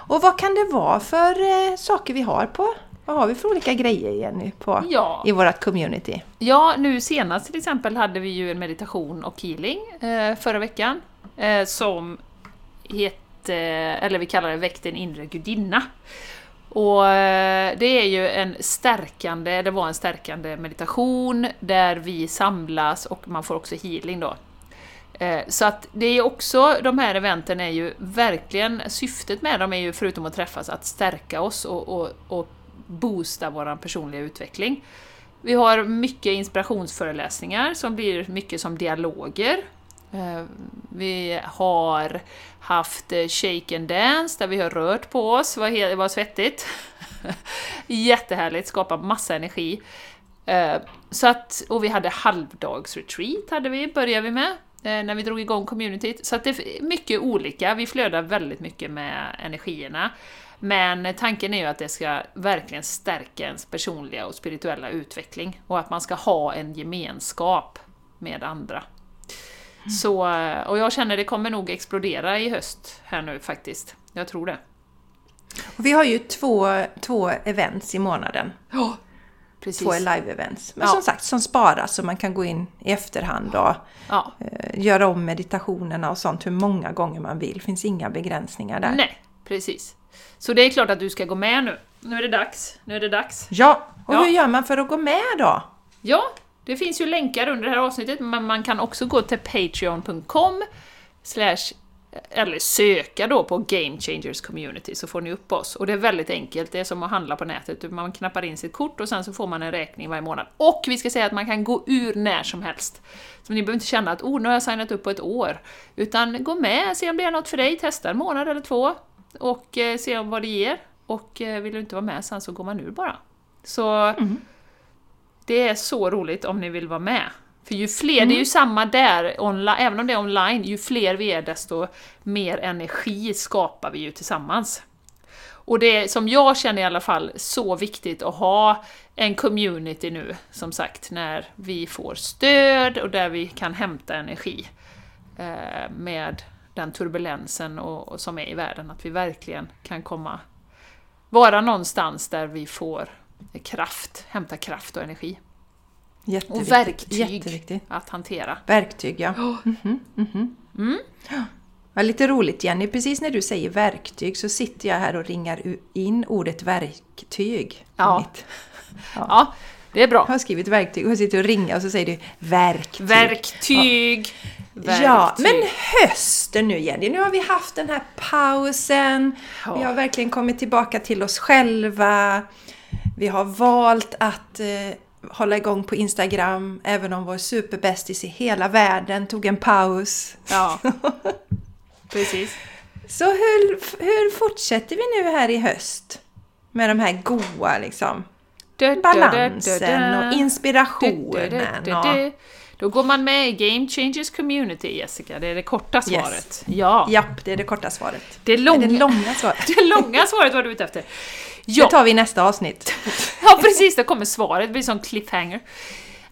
Och vad kan det vara för eh, saker vi har på? Vad har vi för olika grejer Jenny på, Ja. i vårt community? Ja, nu senast till exempel hade vi ju en meditation och healing eh, förra veckan eh, som hette, eller vi kallar det Väck din inre gudinna. Och eh, det är ju en stärkande, det var en stärkande meditation där vi samlas och man får också healing då. Eh, så att det är också, de här eventen är ju verkligen, syftet med dem är ju förutom att träffas att stärka oss och, och, och boosta vår personliga utveckling. Vi har mycket inspirationsföreläsningar som blir mycket som dialoger. Eh, vi har haft eh, shake and dance där vi har rört på oss, det var svettigt. [LAUGHS] Jättehärligt, skapar massa energi. Så att, och vi hade halvdagsretreat hade vi, började vi med, när vi drog igång communityt. Så att det är mycket olika, vi flödar väldigt mycket med energierna. Men tanken är ju att det ska verkligen stärka ens personliga och spirituella utveckling och att man ska ha en gemenskap med andra. Så, eh, och jag känner det kommer nog explodera i höst här nu faktiskt. Jag tror det. Och vi har ju två, två events i månaden. Ja, precis. Två live-events. Men Ja. som sagt, som sparas så man kan gå in i efterhand och Ja. eh, göra om meditationerna och sånt hur många gånger man vill. Det finns inga begränsningar där. Nej, precis. Så det är klart att du ska gå med nu. Nu är det dags. Nu är det dags. Ja, och Ja. hur gör man för att gå med då? Ja, det finns ju länkar under det här avsnittet, men man kan också gå till patreon.com slash eller söka då på Game Changers Community så får ni upp oss. Och det är väldigt enkelt, det är som att handla på nätet. Man knappar in sitt kort och sen så får man en räkning varje månad. Och vi ska säga att man kan gå ur när som helst. Så ni behöver inte känna att oh, nu har jag signat upp på ett år. Utan gå med, se om det är något för dig, testa en månad eller två. Och eh, se om vad det ger. Och eh, vill du inte vara med sen så går man ur bara. Så det är så roligt om ni vill vara med. För ju fler, det är ju samma där, onla- även om det är online, ju fler vi är desto mer energi skapar vi ju tillsammans. Och det är, som jag känner i alla fall, så viktigt att ha en community nu, som sagt, när vi får stöd och där vi kan hämta energi eh, med den turbulensen och, och som är i världen, att vi verkligen kan komma, vara någonstans där vi får kraft, hämta kraft och energi. Jätteviktigt. Och verktyg Jätteviktigt. att hantera. Verktyg, ja. Mhm, mhm. Mm. Ja, lite roligt Jenny, precis när du säger verktyg så sitter jag här och ringar in ordet verktyg. Ja. Mitt. [LAUGHS] Ja, det är bra. Jag har skrivit verktyg och sitter och ringar och så säger du verktyg. Verktyg! Verktyg. Ja, men hösten nu Jenny, nu har vi haft den här pausen. Ja. Vi har verkligen kommit tillbaka till oss själva. Vi har valt att eh, hålla igång på Instagram, även om vår superbästis i hela världen tog en paus. Ja. [LAUGHS] Precis. Så hur, hur fortsätter vi nu här i höst? Med de här goa liksom, balansen och inspirationen. Och, Då går man med i Game Changers Community, Jessica. Det är det korta svaret. Ja. japp, det är det korta svaret. Det, Det långa, är det långa svaret. [LAUGHS] det långa svaret var du ute efter. Det Ja, tar vi i nästa avsnitt. [LAUGHS] ja precis, det kommer svaret. Det blir som cliffhanger.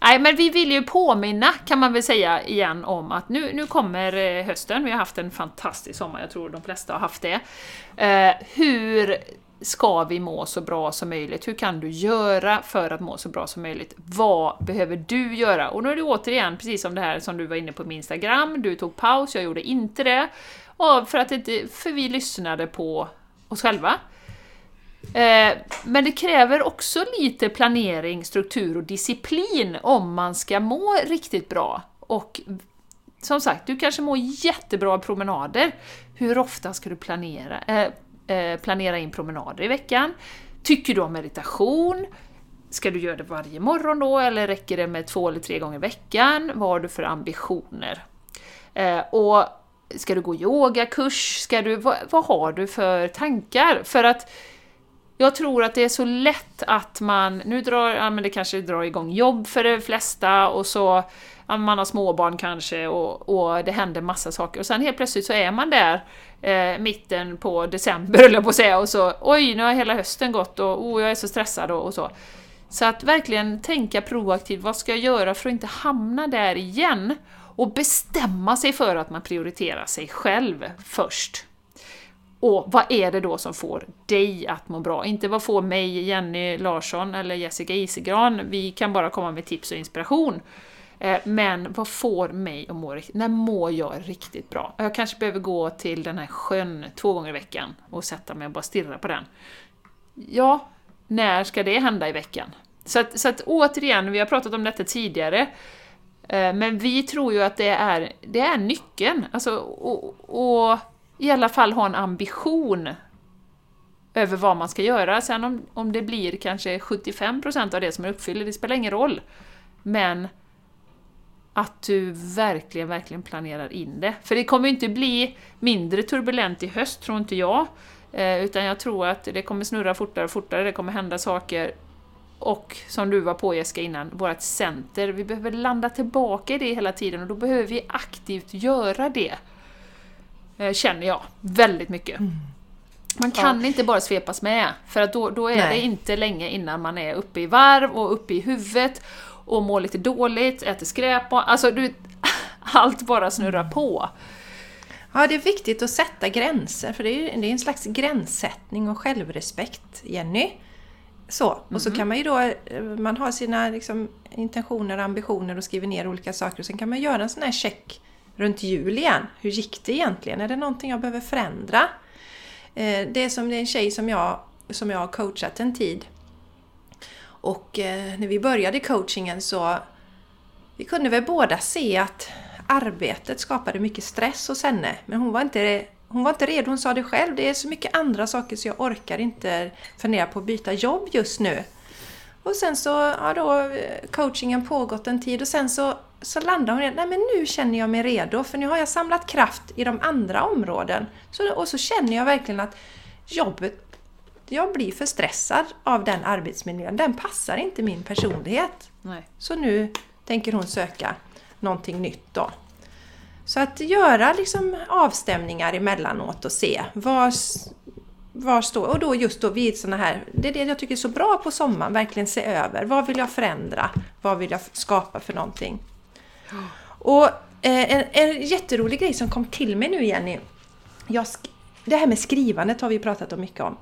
Nej, men vi vill ju påminna, kan man väl säga igen, om att nu, nu kommer eh, hösten. Vi har haft en fantastisk sommar, jag tror de flesta har haft det. Eh, hur ska vi må så bra som möjligt? Hur kan du göra för att må så bra som möjligt? Vad behöver du göra? Och nu är det återigen precis som det här som du var inne på med Instagram, du tog paus, jag gjorde inte det. Och för, att för vi lyssnade på oss själva. Eh, men det kräver också lite planering, struktur och disciplin om man ska må riktigt bra. Och som sagt, du kanske mår jättebra av promenader. Hur ofta ska du planera, eh, eh, planera in promenader i veckan? Tycker du om meditation? Ska du göra det varje morgon då, eller räcker det med två eller tre gånger i veckan? Vad har du för ambitioner? Eh, och ska du gå yogakurs? Ska du, vad, vad har du för tankar? För att jag tror att det är så lätt att man, nu drar, ja men det kanske drar igång jobb för de flesta och så, ja, man har småbarn kanske och, och det händer massa saker och sen helt plötsligt så är man där eh, mitten på december [LAUGHS] höll jag på att säga och så oj, nu har hela hösten gått och oh, jag är så stressad och, och så. Så att verkligen tänka proaktivt, vad ska jag göra för att inte hamna där igen? Och bestämma sig för att man prioriterar sig själv först. Och vad är det då som får dig att må bra? Inte vad får mig, Jenny Larsson eller Jessica Isegran? Vi kan bara komma med tips och inspiration. Eh, men vad får mig att må riktigt... När mår jag riktigt bra? Jag kanske behöver gå till den här sjön två gånger i veckan och sätta mig och bara stirra på den. Ja, när ska det hända i veckan? Så att, så att återigen, vi har pratat om detta tidigare, eh, men vi tror ju att det är, det är nyckeln. Alltså, och, och i alla fall ha en ambition över vad man ska göra. Sen om, om det blir kanske 75% av det som är uppfyllt, det spelar ingen roll. Men att du verkligen, verkligen planerar in det. För det kommer inte bli mindre turbulent i höst, tror inte jag. Eh, utan jag tror att det kommer snurra fortare och fortare, det kommer hända saker. Och som du var på Jessica innan, vårt center, vi behöver landa tillbaka i det hela tiden och då behöver vi aktivt göra det. Eh, känner jag, väldigt mycket. Mm. Man kan ja. inte bara svepas med, för att då, då är Nej. det inte länge innan man är uppe i varv och uppe i huvudet och mår lite dåligt, äter skräp och, alltså du, [LAUGHS] allt bara snurrar på. Ja, det är viktigt att sätta gränser, för det är, det är en slags gränssättning och självrespekt, Jenny. Så, och mm -hmm. så mhm. kan man ju då, eh, man har sina liksom, intentioner och ambitioner och skriver ner olika saker och sen kan man göra en sån här check runt jul igen. Hur gick det egentligen? Är det någonting jag behöver förändra? Eh, det är som det är en tjej som jag, som jag har coachat en tid. Och eh, när vi började coachingen så vi kunde väl båda se att arbetet skapade mycket stress hos henne. Men hon var inte, hon var inte redo, hon sa det själv. Det är så mycket andra saker så jag orkar inte fundera på att byta jobb just nu. Och sen så har då eh, coachingen pågått en tid och sen så, så landar hon i att nu känner jag mig redo för nu har jag samlat kraft i de andra områden. Så, och så känner jag verkligen att jobbet, jag blir för stressad av den arbetsmiljön. Den passar inte min personlighet. Nej. Så nu tänker hon söka någonting nytt då. Så att göra liksom avstämningar emellanåt och se var, var står... Och då just då vid såna här... Det är det jag tycker är så bra på sommaren, verkligen se över. Vad vill jag förändra? Vad vill jag skapa för någonting? Och eh, en, en jätterolig grej som kom till mig nu Jenny. Jag, det här med skrivandet har vi pratat om mycket om.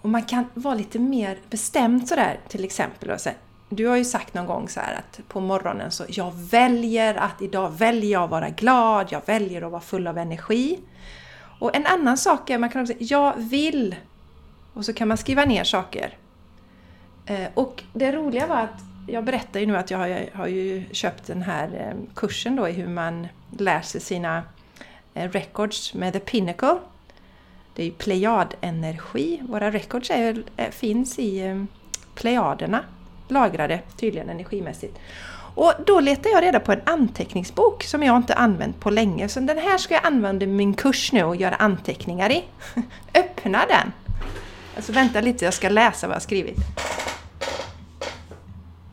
Och man kan vara lite mer bestämd sådär till exempel. Och så, du har ju sagt någon gång så att på morgonen så jag väljer att idag väljer jag att vara glad, jag väljer att vara full av energi. Och en annan sak är man kan också säga jag vill och så kan man skriva ner saker. Eh, och det roliga var att jag berättar ju nu att jag har, har ju köpt den här eh, kursen då i hur man lär sig sina eh, records med The Pinnacle. Det är ju Plejadenergi. Våra records är, eh, finns i Plejaderna lagrade tydligen energimässigt. Och då letar jag reda på en anteckningsbok som jag inte använt på länge. Så den här ska jag använda i min kurs nu och göra anteckningar i. [LAUGHS] Öppna den! Alltså vänta lite, jag ska läsa vad jag skrivit.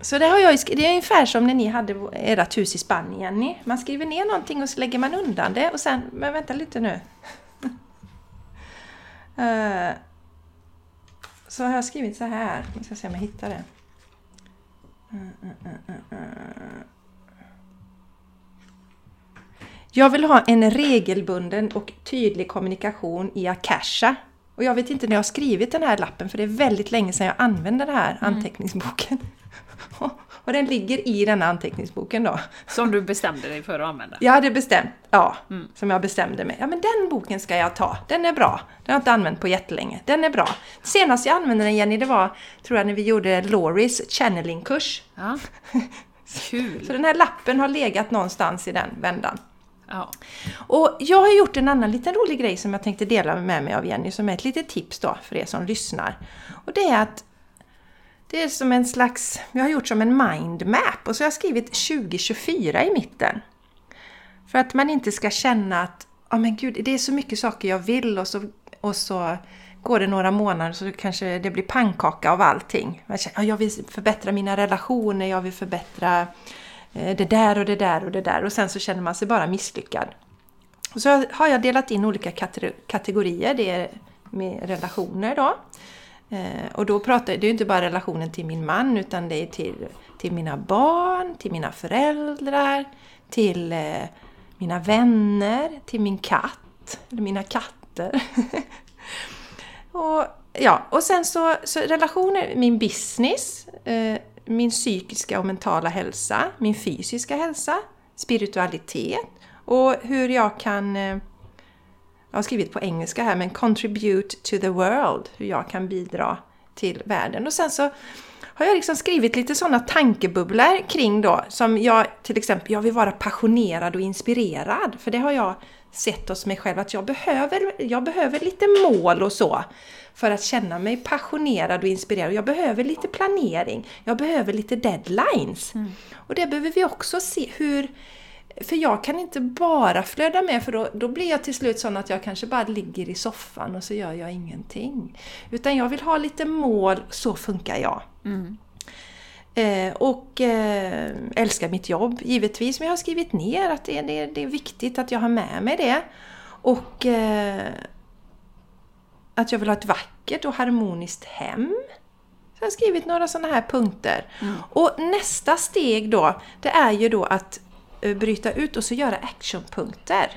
Så det, har jag, det är ungefär som när ni hade ert hus i Spanien. Man skriver ner någonting och så lägger man undan det och sen... Men vänta lite nu. [LAUGHS] Eh, så har jag skrivit så här. Jag ska se om jag hittar det. Jag vill ha en regelbunden och tydlig kommunikation i Akasha. Och jag vet inte när jag har skrivit den här lappen för det är väldigt länge sedan jag använde den här mm. [LAUGHS] Och den ligger i den anteckningsboken då. Som du bestämde dig för att använda? Jag hade bestämt, ja. Mm. Som jag bestämde mig. Ja men den boken ska jag ta. Den är bra. Den har jag inte använt på jättelänge. Den är bra. Senast jag använde den Jenny, det var tror jag när vi gjorde Loris channeling-kurs. Ja. Kul! [LAUGHS] Så den här lappen har legat någonstans i den vändan. Ja. Och jag har gjort en annan liten rolig grej som jag tänkte dela med mig av Jenny, som är ett litet tips då för er som lyssnar. Och det är att det är som en slags, jag har gjort som en mindmap och så har jag skrivit 2024 i mitten. För att man inte ska känna att, ja oh men gud, det är så mycket saker jag vill och så, och så går det några månader så kanske det blir pannkaka av allting. Man känner, jag vill förbättra mina relationer, jag vill förbättra eh, det där och det där och det där och sen så känner man sig bara misslyckad. Och så har jag delat in olika kategorier. Det är med relationer då. Eh, och då pratar det är ju inte bara relationen till min man utan det är till, till mina barn, till mina föräldrar, till eh, mina vänner, till min katt, eller mina katter. [LAUGHS] och, ja, och sen så, så relationer, min business, eh, min psykiska och mentala hälsa, min fysiska hälsa, spiritualitet och hur jag kan eh, jag har skrivit på engelska här, men contribute to the world, hur jag kan bidra till världen. Och sen så har jag liksom skrivit lite sådana tankebubblor kring då, som jag till exempel, jag vill vara passionerad och inspirerad, för det har jag sett hos mig själv att jag behöver, jag behöver lite mål och så för att känna mig passionerad och inspirerad. Jag behöver lite planering, jag behöver lite deadlines. Mm. Och det behöver vi också se hur för jag kan inte bara flöda med för då, då blir jag till slut sån att jag kanske bara ligger i soffan och så gör jag ingenting. Utan jag vill ha lite mål, så funkar jag. Mm. Eh, och eh, älskar mitt jobb givetvis, men jag har skrivit ner att det, det, det är viktigt att jag har med mig det. Och eh, att jag vill ha ett vackert och harmoniskt hem. Så jag har skrivit några sådana här punkter. Mm. Och nästa steg då, det är ju då att Eh, bryta ut och så göra actionpunkter.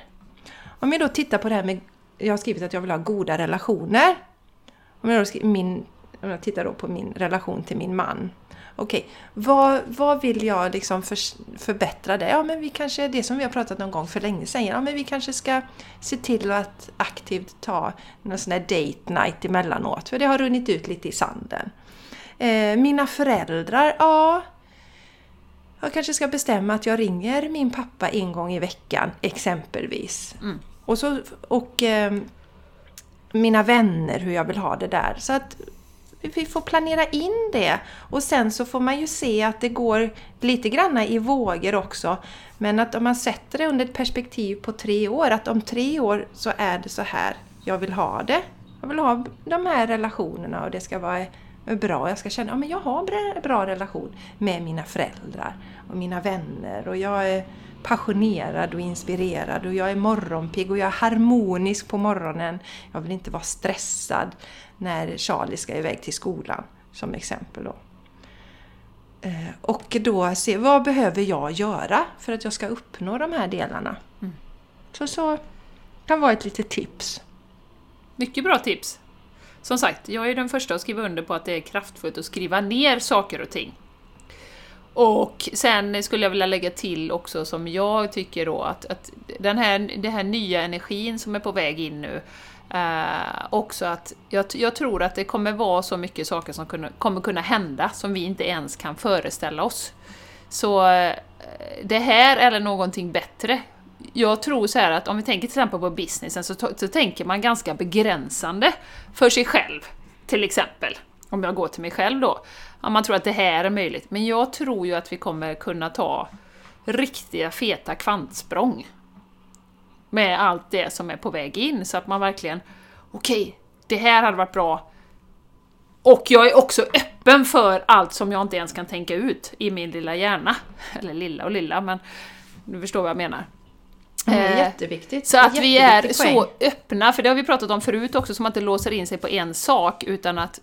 Om jag då tittar på det här med, jag har skrivit att jag vill ha goda relationer. Om jag, då min, om jag tittar då på min relation till min man. Okej, okay, vad, vad vill jag liksom för, förbättra det? Ja, men vi kanske, det som vi har pratat någon gång för länge sedan, ja men vi kanske ska se till att aktivt ta någon sån här date night emellanåt, för det har runnit ut lite i sanden. Eh, mina föräldrar, ja jag kanske ska bestämma att jag ringer min pappa en gång i veckan, exempelvis. Mm. Och, så, och eh, mina vänner, hur jag vill ha det där. Så att vi får planera in det. Och sen så får man ju se att det går lite granna i vågor också. Men att om man sätter det under ett perspektiv på tre år, att om tre år så är det så här jag vill ha det. Jag vill ha de här relationerna och det ska vara bra. Jag ska känna att ja, jag har en bra relation med mina föräldrar och mina vänner och jag är passionerad och inspirerad och jag är morgonpigg och jag är harmonisk på morgonen. Jag vill inte vara stressad när Charlie ska iväg till skolan, som exempel. Då. Eh, och då se vad behöver jag göra för att jag ska uppnå de här delarna. Mm. Så så kan vara ett litet tips. Mycket bra tips! Som sagt, jag är den första att skriva under på att det är kraftfullt att skriva ner saker och ting. Och sen skulle jag vilja lägga till också som jag tycker då att, att den här, den här nya energin som är på väg in nu, eh, också att jag, jag, tror att det kommer vara så mycket saker som kunna, kommer kunna hända som vi inte ens kan föreställa oss. Så eh, det här eller någonting bättre jag tror så här att om vi tänker till exempel på businessen så, så tänker man ganska begränsande för sig själv, till exempel. Om jag går till mig själv då. Ja, man tror att det här är möjligt. Men jag tror ju att vi kommer kunna ta riktiga feta kvantsprång med allt det som är på väg in, så att man verkligen okej, okay, det här hade varit bra. Och jag är också öppen för allt som jag inte ens kan tänka ut i min lilla hjärna. [LAUGHS] Eller lilla och lilla, men du förstår vad jag menar. Mm, jätteviktigt. Så att vi är poäng. så öppna, för det har vi pratat om förut också, som att det låser in sig på en sak, utan att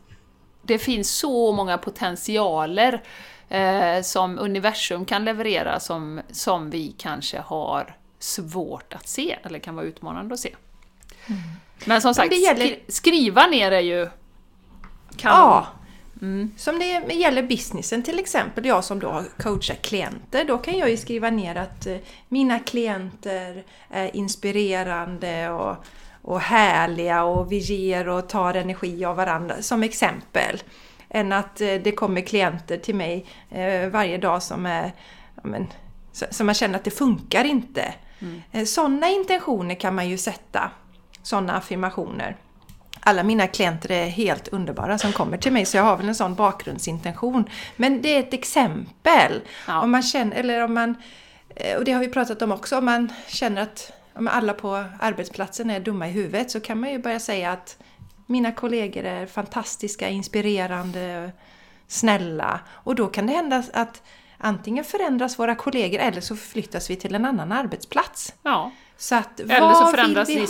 det finns så många potentialer eh, som universum kan leverera som, som vi kanske har svårt att se, eller kan vara utmanande att se. Mm. Men som sagt, Men gäller... skriva ner är ju kanon. Ja, Mm. Som det gäller businessen till exempel, jag som då coachar klienter, då kan jag ju skriva ner att eh, mina klienter är inspirerande och, och härliga och vi ger och tar energi av varandra, som exempel. Än att eh, det kommer klienter till mig eh, varje dag som är men, som man känner att det funkar inte. Mm. Sådana intentioner kan man ju sätta, sådana affirmationer alla mina klienter är helt underbara som kommer till mig så jag har väl en sån bakgrundsintention. Men det är ett exempel. Ja. Om man känner, eller om man, eh, och det har vi pratat om också, om man känner att om alla på arbetsplatsen är dumma i huvudet så kan man ju börja säga att mina kollegor är fantastiska, inspirerande, snälla. Och då kan det hända att antingen förändras våra kollegor eller så flyttas vi till en annan arbetsplats. Ja. Så att, Eller så förändras vi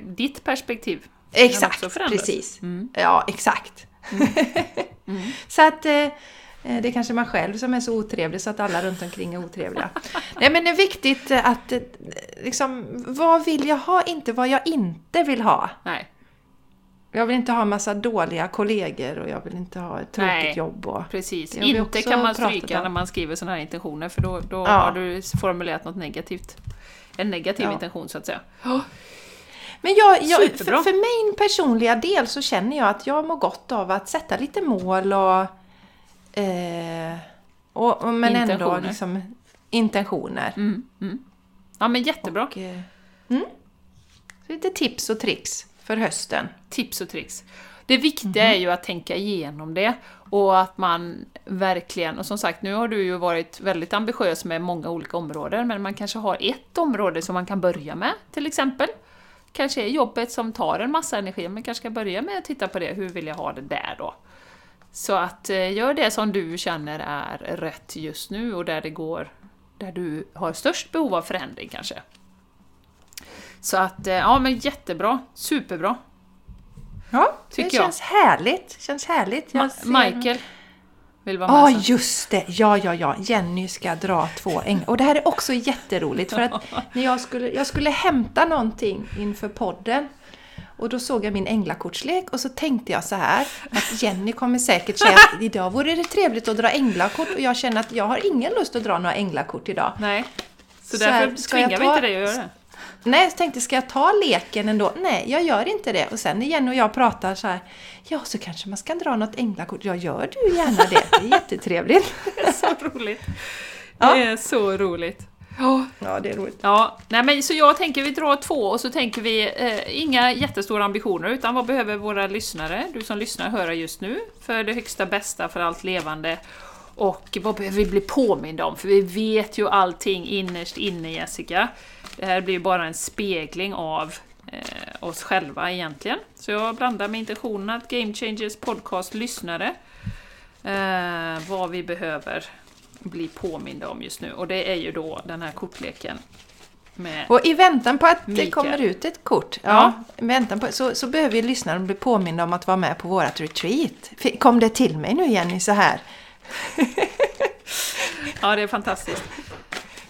ditt perspektiv. Exakt, precis. Mm. Ja, exakt. [LAUGHS] så att eh, eh, det är kanske man själv som är så otrevlig så att alla runt omkring är otrevliga. [LAUGHS] Nej men det är viktigt att eh, liksom, vad vill jag ha, inte vad jag inte vill ha. Nej, Jag vill inte ha massa dåliga kollegor och jag vill inte ha ett tråkigt Nej. jobb. Och, precis. Inte kan man stryka om. när man skriver sådana här intentioner för då, då Ja. har du formulerat något negativt. En negativ Ja. intention så att säga. Men jag, jag, för, Superbra. för min personliga del så känner jag att jag mår gott av att sätta lite mål och... Eh, och, och men ändå Intentioner. liksom intentioner. Mm, mm. Ja men jättebra. Och, eh, mm. Lite tips och tricks för hösten. Tips och tricks. Det viktiga Mhm. är ju att tänka igenom det och att man verkligen, och som sagt nu har du ju varit väldigt ambitiös med många olika områden, men man kanske har ett område som man kan börja med, till exempel. Kanske är jobbet som tar en massa energi, men kanske ska börja med att titta på det, hur vill jag ha det där då? Så att eh, gör det som du känner är rätt just nu och där det går, där du har störst behov av förändring kanske. Så att, eh, ja men jättebra, superbra. Ja, Tycker det jag. känns härligt. Känns härligt. Jag Ma- Michael vill vara med Ja, sen. just det! Ja, ja, ja. Jenny ska dra två änglar. Och det här är också jätteroligt för att [LAUGHS] när jag skulle, jag skulle hämta någonting inför podden och då såg jag min änglakortslek och så tänkte jag så här att Jenny kommer säkert säga att idag vore det trevligt att dra änglakort och jag känner att jag har ingen lust att dra några änglakort idag. Nej. Så, Så därför här, ska jag tvingar vi inte dig att göra det. Nej, jag tänkte ska jag ta leken ändå? Nej, jag gör inte det. Och sen när Jenny och jag pratar så här, ja så kanske man ska dra något änglakort. Ja, gör du gärna det. Det är jättetrevligt. [LAUGHS] [LAUGHS] Det är så roligt. Ja. Det är så roligt. Ja, det är roligt. Ja, nej men så jag tänker vi drar två och så tänker vi eh, inga jättestora ambitioner utan vad behöver våra lyssnare, du som lyssnar, höra just nu för det högsta bästa för allt levande och vad behöver vi bli påminda om? För vi vet ju allting innerst inne Jessica. Det här blir ju bara en spegling av eh, oss själva egentligen. Så jag blandar med intentionen att Game Changers podcast lyssnare eh, vad vi behöver bli påminda om just nu och det är ju då den här kortleken med Och i väntan på att det Mikael. kommer ut ett kort, ja, Ja. väntan på, så, så behöver ju lyssnaren bli påminna om att vara med på vårt retreat. Kom det till mig nu Jenny så här? Ja, det är fantastiskt.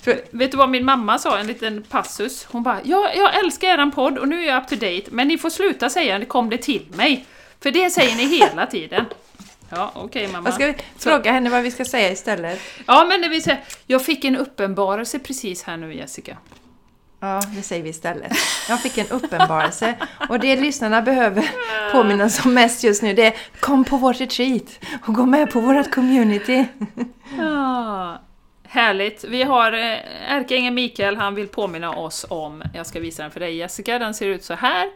För, vet du vad min mamma sa? En liten passus. Hon bara ja, “Jag älskar eran podd och nu är jag up to date, men ni får sluta säga det kom det till mig”. För det säger ni hela tiden. Ja, okej mamma. Vad ska vi fråga henne vad vi ska säga istället? Ja, men det vill säga, jag fick en uppenbarelse precis här nu Jessica. Ja, det säger vi istället. Jag fick en uppenbarelse och det lyssnarna behöver [LAUGHS] påminnas om mest just nu det är kom på vårt retreat och gå med på vårt community. [LAUGHS] Ja, härligt. Vi har eh, ärkeängeln Mikael, han vill påminna oss om, jag ska visa den för dig Jessica, den ser ut så här.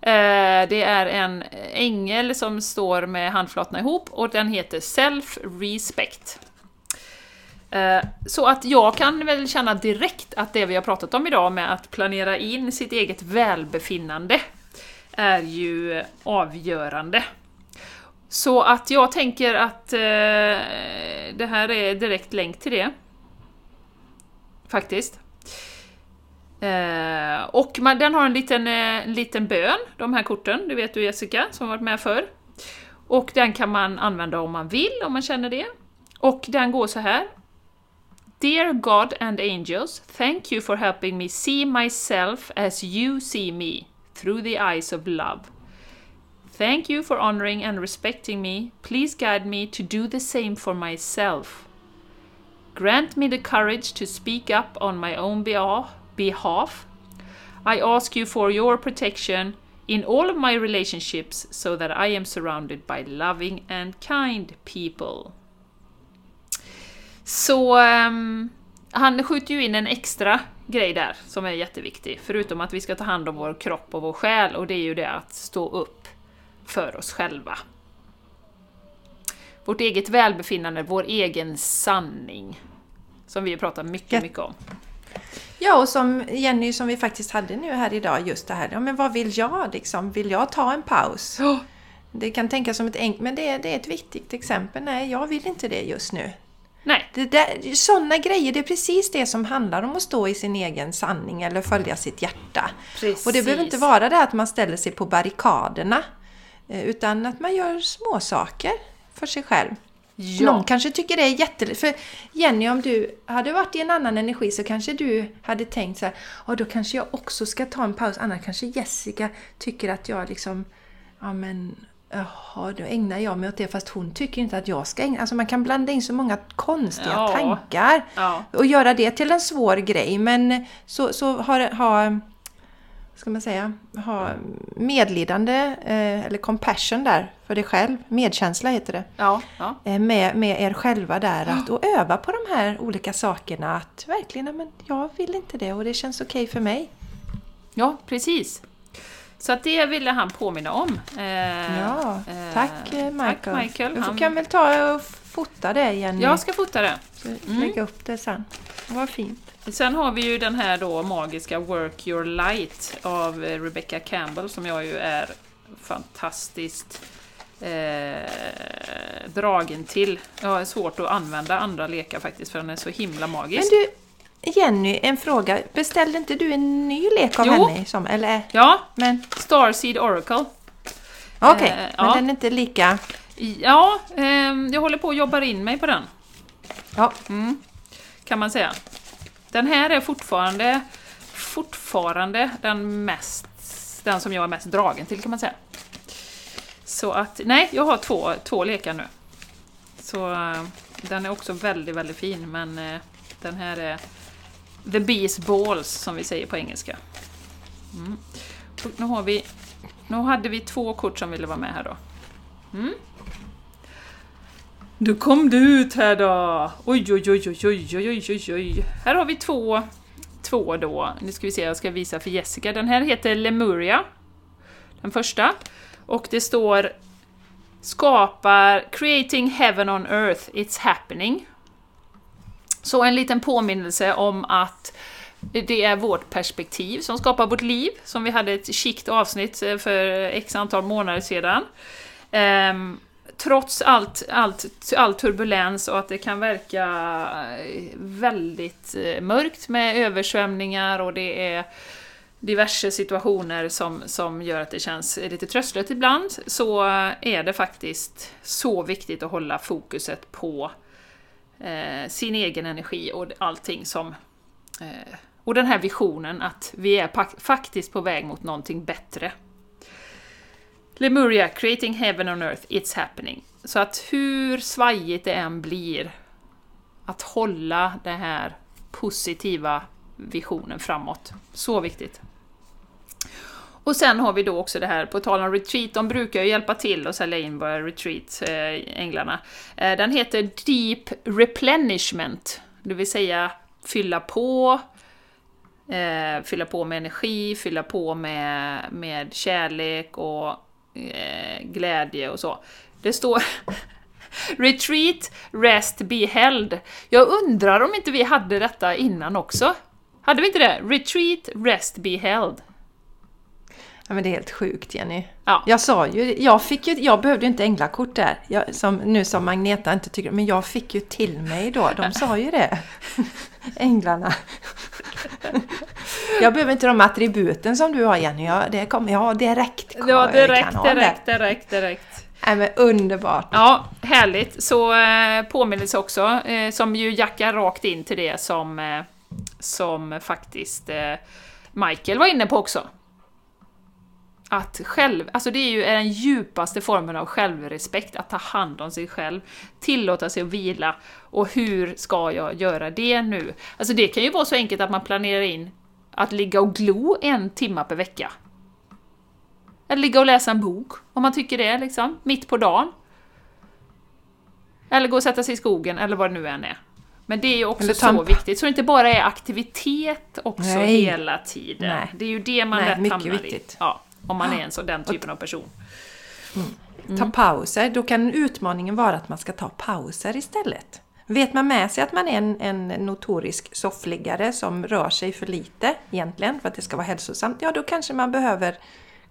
Eh, det är en ängel som står med handflatorna ihop och den heter Self-Respect. Eh, så att jag kan väl känna direkt att det vi har pratat om idag med att planera in sitt eget välbefinnande är ju avgörande. Så att jag tänker att eh, det här är direkt länk till det. Faktiskt. Eh, och man, den har en liten, eh, liten bön, de här korten, det vet du Jessica, som varit med förr. Och den kan man använda om man vill, om man känner det. Och den går så här. Dear God and angels, thank you for helping me see myself as you see me, through the eyes of love. Thank you for honoring and respecting me. Please guide me to do the same for myself. Grant me the courage to speak up on my own behalf. I ask you for your protection in all of my relationships so that I am surrounded by loving and kind people. Så um, han skjuter ju in en extra grej där som är jätteviktig, förutom att vi ska ta hand om vår kropp och vår själ, och det är ju det att stå upp för oss själva. Vårt eget välbefinnande, vår egen sanning. Som vi har pratat mycket, mycket om. Ja, och som Jenny som vi faktiskt hade nu här idag, just det här. Ja, men vad vill jag liksom? Vill jag ta en paus? Ja. Det kan tänkas som ett enkelt, men det är, det är ett viktigt exempel. Nej, jag vill inte det just nu. Nej, Det där, sådana grejer, det är precis det som handlar om att stå i sin egen sanning eller följa sitt hjärta. precis. Och det behöver inte vara det att man ställer sig på barrikaderna. Eh, Utan att man gör små saker för sig själv. Ja. Någon kanske tycker det är jättelätt. För Jenny, om du hade varit i en annan energi så kanske du hade tänkt så här, "Ja, då kanske jag också ska ta en paus. Annars kanske Jessica tycker att jag liksom, ja men, jaha, då ägnar jag mig åt det fast hon tycker inte att jag ska ägna Alltså man kan blanda in så många konstiga Ja. tankar Ja. och göra det till en svår grej. Men så, så ha, ha ska man säga, ha medlidande eh, eller compassion där för dig själv. Medkänsla heter det. Ja, ja. Eh, med, med er själva där att, och öva på de här olika sakerna. Att verkligen, "Nej, men jag vill inte det och det känns okej för mig. ja, precis. Så att det ville han påminna om. Eh, Ja, eh, tack eh, Michael. Tack Michael. Du Han- kan väl ta och fota det Jenny? Jag ska fota det. Så Lägga upp det sen. Vad fint. Sen har vi ju den här då magiska Work Your Light av eh, Rebecca Campbell som jag ju är fantastiskt eh, dragen till. Jag har svårt att använda andra lekar faktiskt för den är så himla Men magisk. du, Jenny, en fråga. Beställde inte du en ny lek av Jo. henne? Som, eller, Ja, men Starseed Oracle. okej, Eh, men ja. den är inte lika... Ja, ehm, jag håller på att jobba in mig på den. Ja, Mm, kan man säga. Den här är fortfarande, fortfarande den mest, den som jag är mest dragen till kan man säga. Så att, nej, jag har två, två lekar nu. Så eh, den är också väldigt, väldigt fin, men eh, den här är The Bees Balls, som vi säger på engelska. Mm. Nu har vi, nu hade vi två kort som ville vara med här då. Mm. Då kom du ut här då! Oj, oj, oj, oj, oj, oj, oj, oj. Här har vi två, två då. Nu ska vi se, jag ska visa för Jessica. Den här heter Lemuria. Den första. Och det står skapar Creating Heaven on Earth, It's Happening. Så en liten påminnelse om att det är vårt perspektiv som skapar vårt liv, som vi hade ett kikt avsnitt eh, för x antal månader sedan. Ehm, trots allt, allt, all turbulens och att det kan verka eh, väldigt eh, mörkt med översvämningar och det är diverse situationer som, som gör att det känns lite tröstlöst ibland, så är det faktiskt så viktigt att hålla fokuset på eh, sin egen energi och allting som... Eh, och den här visionen att vi är faktiskt på väg mot någonting bättre. Lemuria, creating heaven on earth, it's happening. Så att hur svajigt det än blir, att hålla den här positiva visionen framåt. Så viktigt. Och sen har vi då också det här, på tal om retreat, de brukar ju hjälpa till och sälja in våra retreat, eh, änglarna. Eh, den heter Deep Replenishment, det vill säga fylla på, eh, fylla på med energi, fylla på med, med kärlek och Eh, glädje och så. Det står [LAUGHS] Retreat, Rest, Be Held. Jag undrar om inte vi hade detta innan också? Hade vi inte det? Retreat, Rest, Be Held. Ja, men det är helt sjukt Jenny. Ja. Jag sa ju, jag fick ju, jag behövde ju inte änglakort där. Jag, som, nu som Magneta inte tycker, men jag fick ju till mig då. De sa ju det. [LAUGHS] Änglarna. Jag behöver inte de attributen som du har Jenny. Jag, det kommer jag direkt. Ja, direkt, direkt, det. direkt, direkt. Nej, men underbart. Ja, härligt. Så eh, påminnelse också, eh, som ju jackar rakt in till det som, eh, som faktiskt eh, Michael var inne på också. Att själv, alltså det är ju den djupaste formen av självrespekt, att ta hand om sig själv, tillåta sig att vila, och hur ska jag göra det nu? Alltså det kan ju vara så enkelt att man planerar in att ligga och glo en timma per vecka. Eller ligga och läsa en bok, om man tycker det, liksom, mitt på dagen. Eller gå och sätta sig i skogen, eller vad det nu än är. Men det är ju också så viktigt, så det inte bara är aktivitet också Nej. hela tiden. Nej. Det är ju det man Nej, lätt hamnar viktigt. i. Ja, om man är en så, den typen av person. Ta pauser. Då kan utmaningen vara att man ska ta pauser istället. Vet man med sig att man är en, en notorisk soffliggare som rör sig för lite egentligen för att det ska vara hälsosamt, ja då kanske man behöver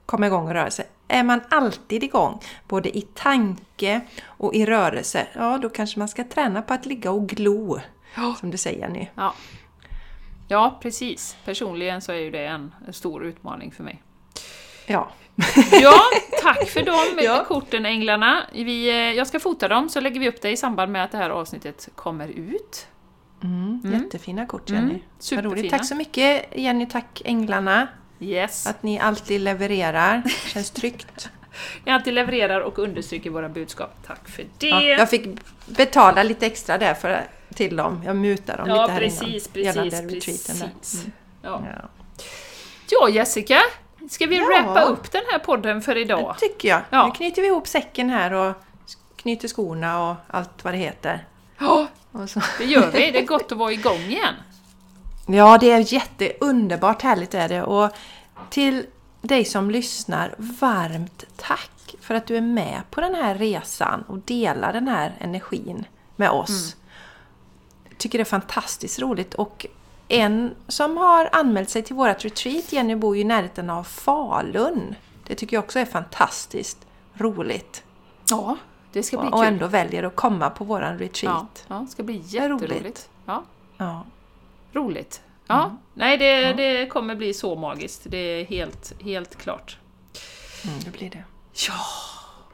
komma igång och röra sig. Är man alltid igång, både i tanke och i rörelse, ja då kanske man ska träna på att ligga och glo, som du säger nu. Ja. ja, precis. Personligen så är ju det en stor utmaning för mig. Ja. [LAUGHS] Ja, tack för de [LAUGHS] Ja. korten änglarna. Vi, eh, jag ska fota dem så lägger vi upp det i samband med att det här avsnittet kommer ut. Mm, Jättefina kort Jenny. Mm, superfina. roligt. Tack så mycket Jenny, tack Änglarna. Yes. Att ni alltid levererar. [LAUGHS] Känns tryggt. Ni alltid levererar och understryker våra budskap. Tack för det! Ja, jag fick betala lite extra där för, till dem. Jag mutar dem Ja, lite här precis, innan. precis, gällande precis. retreaten där. Mm. Ja. Ja. ja, Jessica! Ska vi Ja. wrappa upp den här podden för idag? Det tycker jag. Ja. Nu knyter vi ihop säcken här och knyter skorna och allt vad det heter. Ja, det gör vi. Det är [LAUGHS] gott att vara igång igen. Ja, det är jätteunderbart härligt är det. Och till dig som lyssnar, varmt tack för att du är med på den här resan och delar den här energin med oss. Jag tycker det är fantastiskt roligt och en som har anmält sig till vårt retreat, Jenny bor ju i närheten av Falun. Det tycker jag också är fantastiskt roligt. Ja, det ska bli Och kul. ändå väljer att komma på våran Ja, retreat. ja, det ska bli jätteroligt. Ja, Ja. roligt. Ja, Mm. nej det, det kommer bli så magiskt. Det är helt, helt klart. Mm, det blir det. Ja!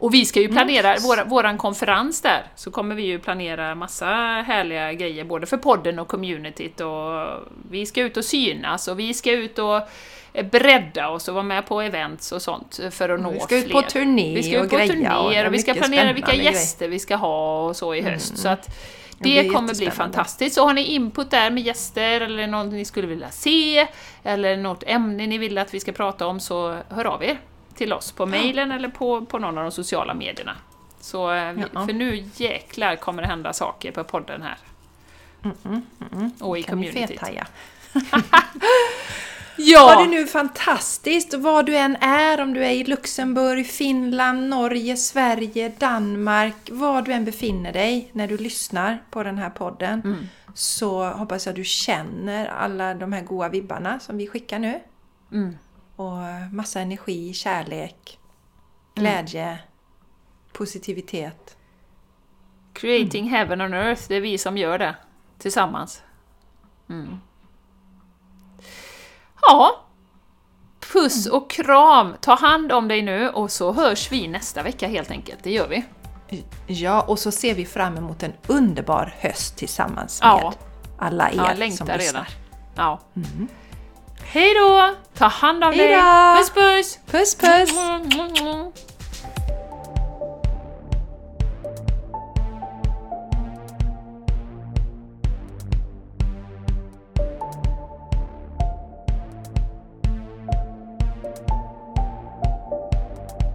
Och vi ska ju planera, Mm. våra, våran konferens där, så kommer vi ju planera massa härliga grejer både för podden och communityt och vi ska ut och synas och vi ska ut och eh, bredda oss och vara med på events och sånt för att nå Vi ska ut fler. på turné Vi ska ut och på greja. turnéer och vi ska planera vilka gäster vi ska ha och så i höst. Så att Det det kommer bli fantastiskt. Så har ni input där med gäster eller något ni skulle vilja se eller något ämne ni vill att vi ska prata om så hör av er till oss på mejlen eller på, på någon av de sociala medierna. Så, eh, Ja. För nu jäklar kommer det hända saker på podden här. Och i Kan ni communityt. [LAUGHS] Ja! Ha det nu fantastiskt, var du än är, om du är i Luxemburg, Finland, Norge, Sverige, Danmark, var du än befinner dig när du lyssnar på den här podden. Mm. Så hoppas jag du känner alla de här goa vibbarna som vi skickar nu. Mm. Och massa energi, kärlek, glädje, positivitet. Creating heaven on earth, det är vi som gör det. Tillsammans. Mm. Ja. Puss och kram! Ta hand om dig nu och så hörs vi nästa vecka helt enkelt. Det gör vi. Ja, och så ser vi fram emot en underbar höst tillsammans Ja. med alla er Ja, som lyssnar. redan. Ja. Hej då! Ta hand om Hej dig! Puss puss! Puss puss! Mm, mm, mm.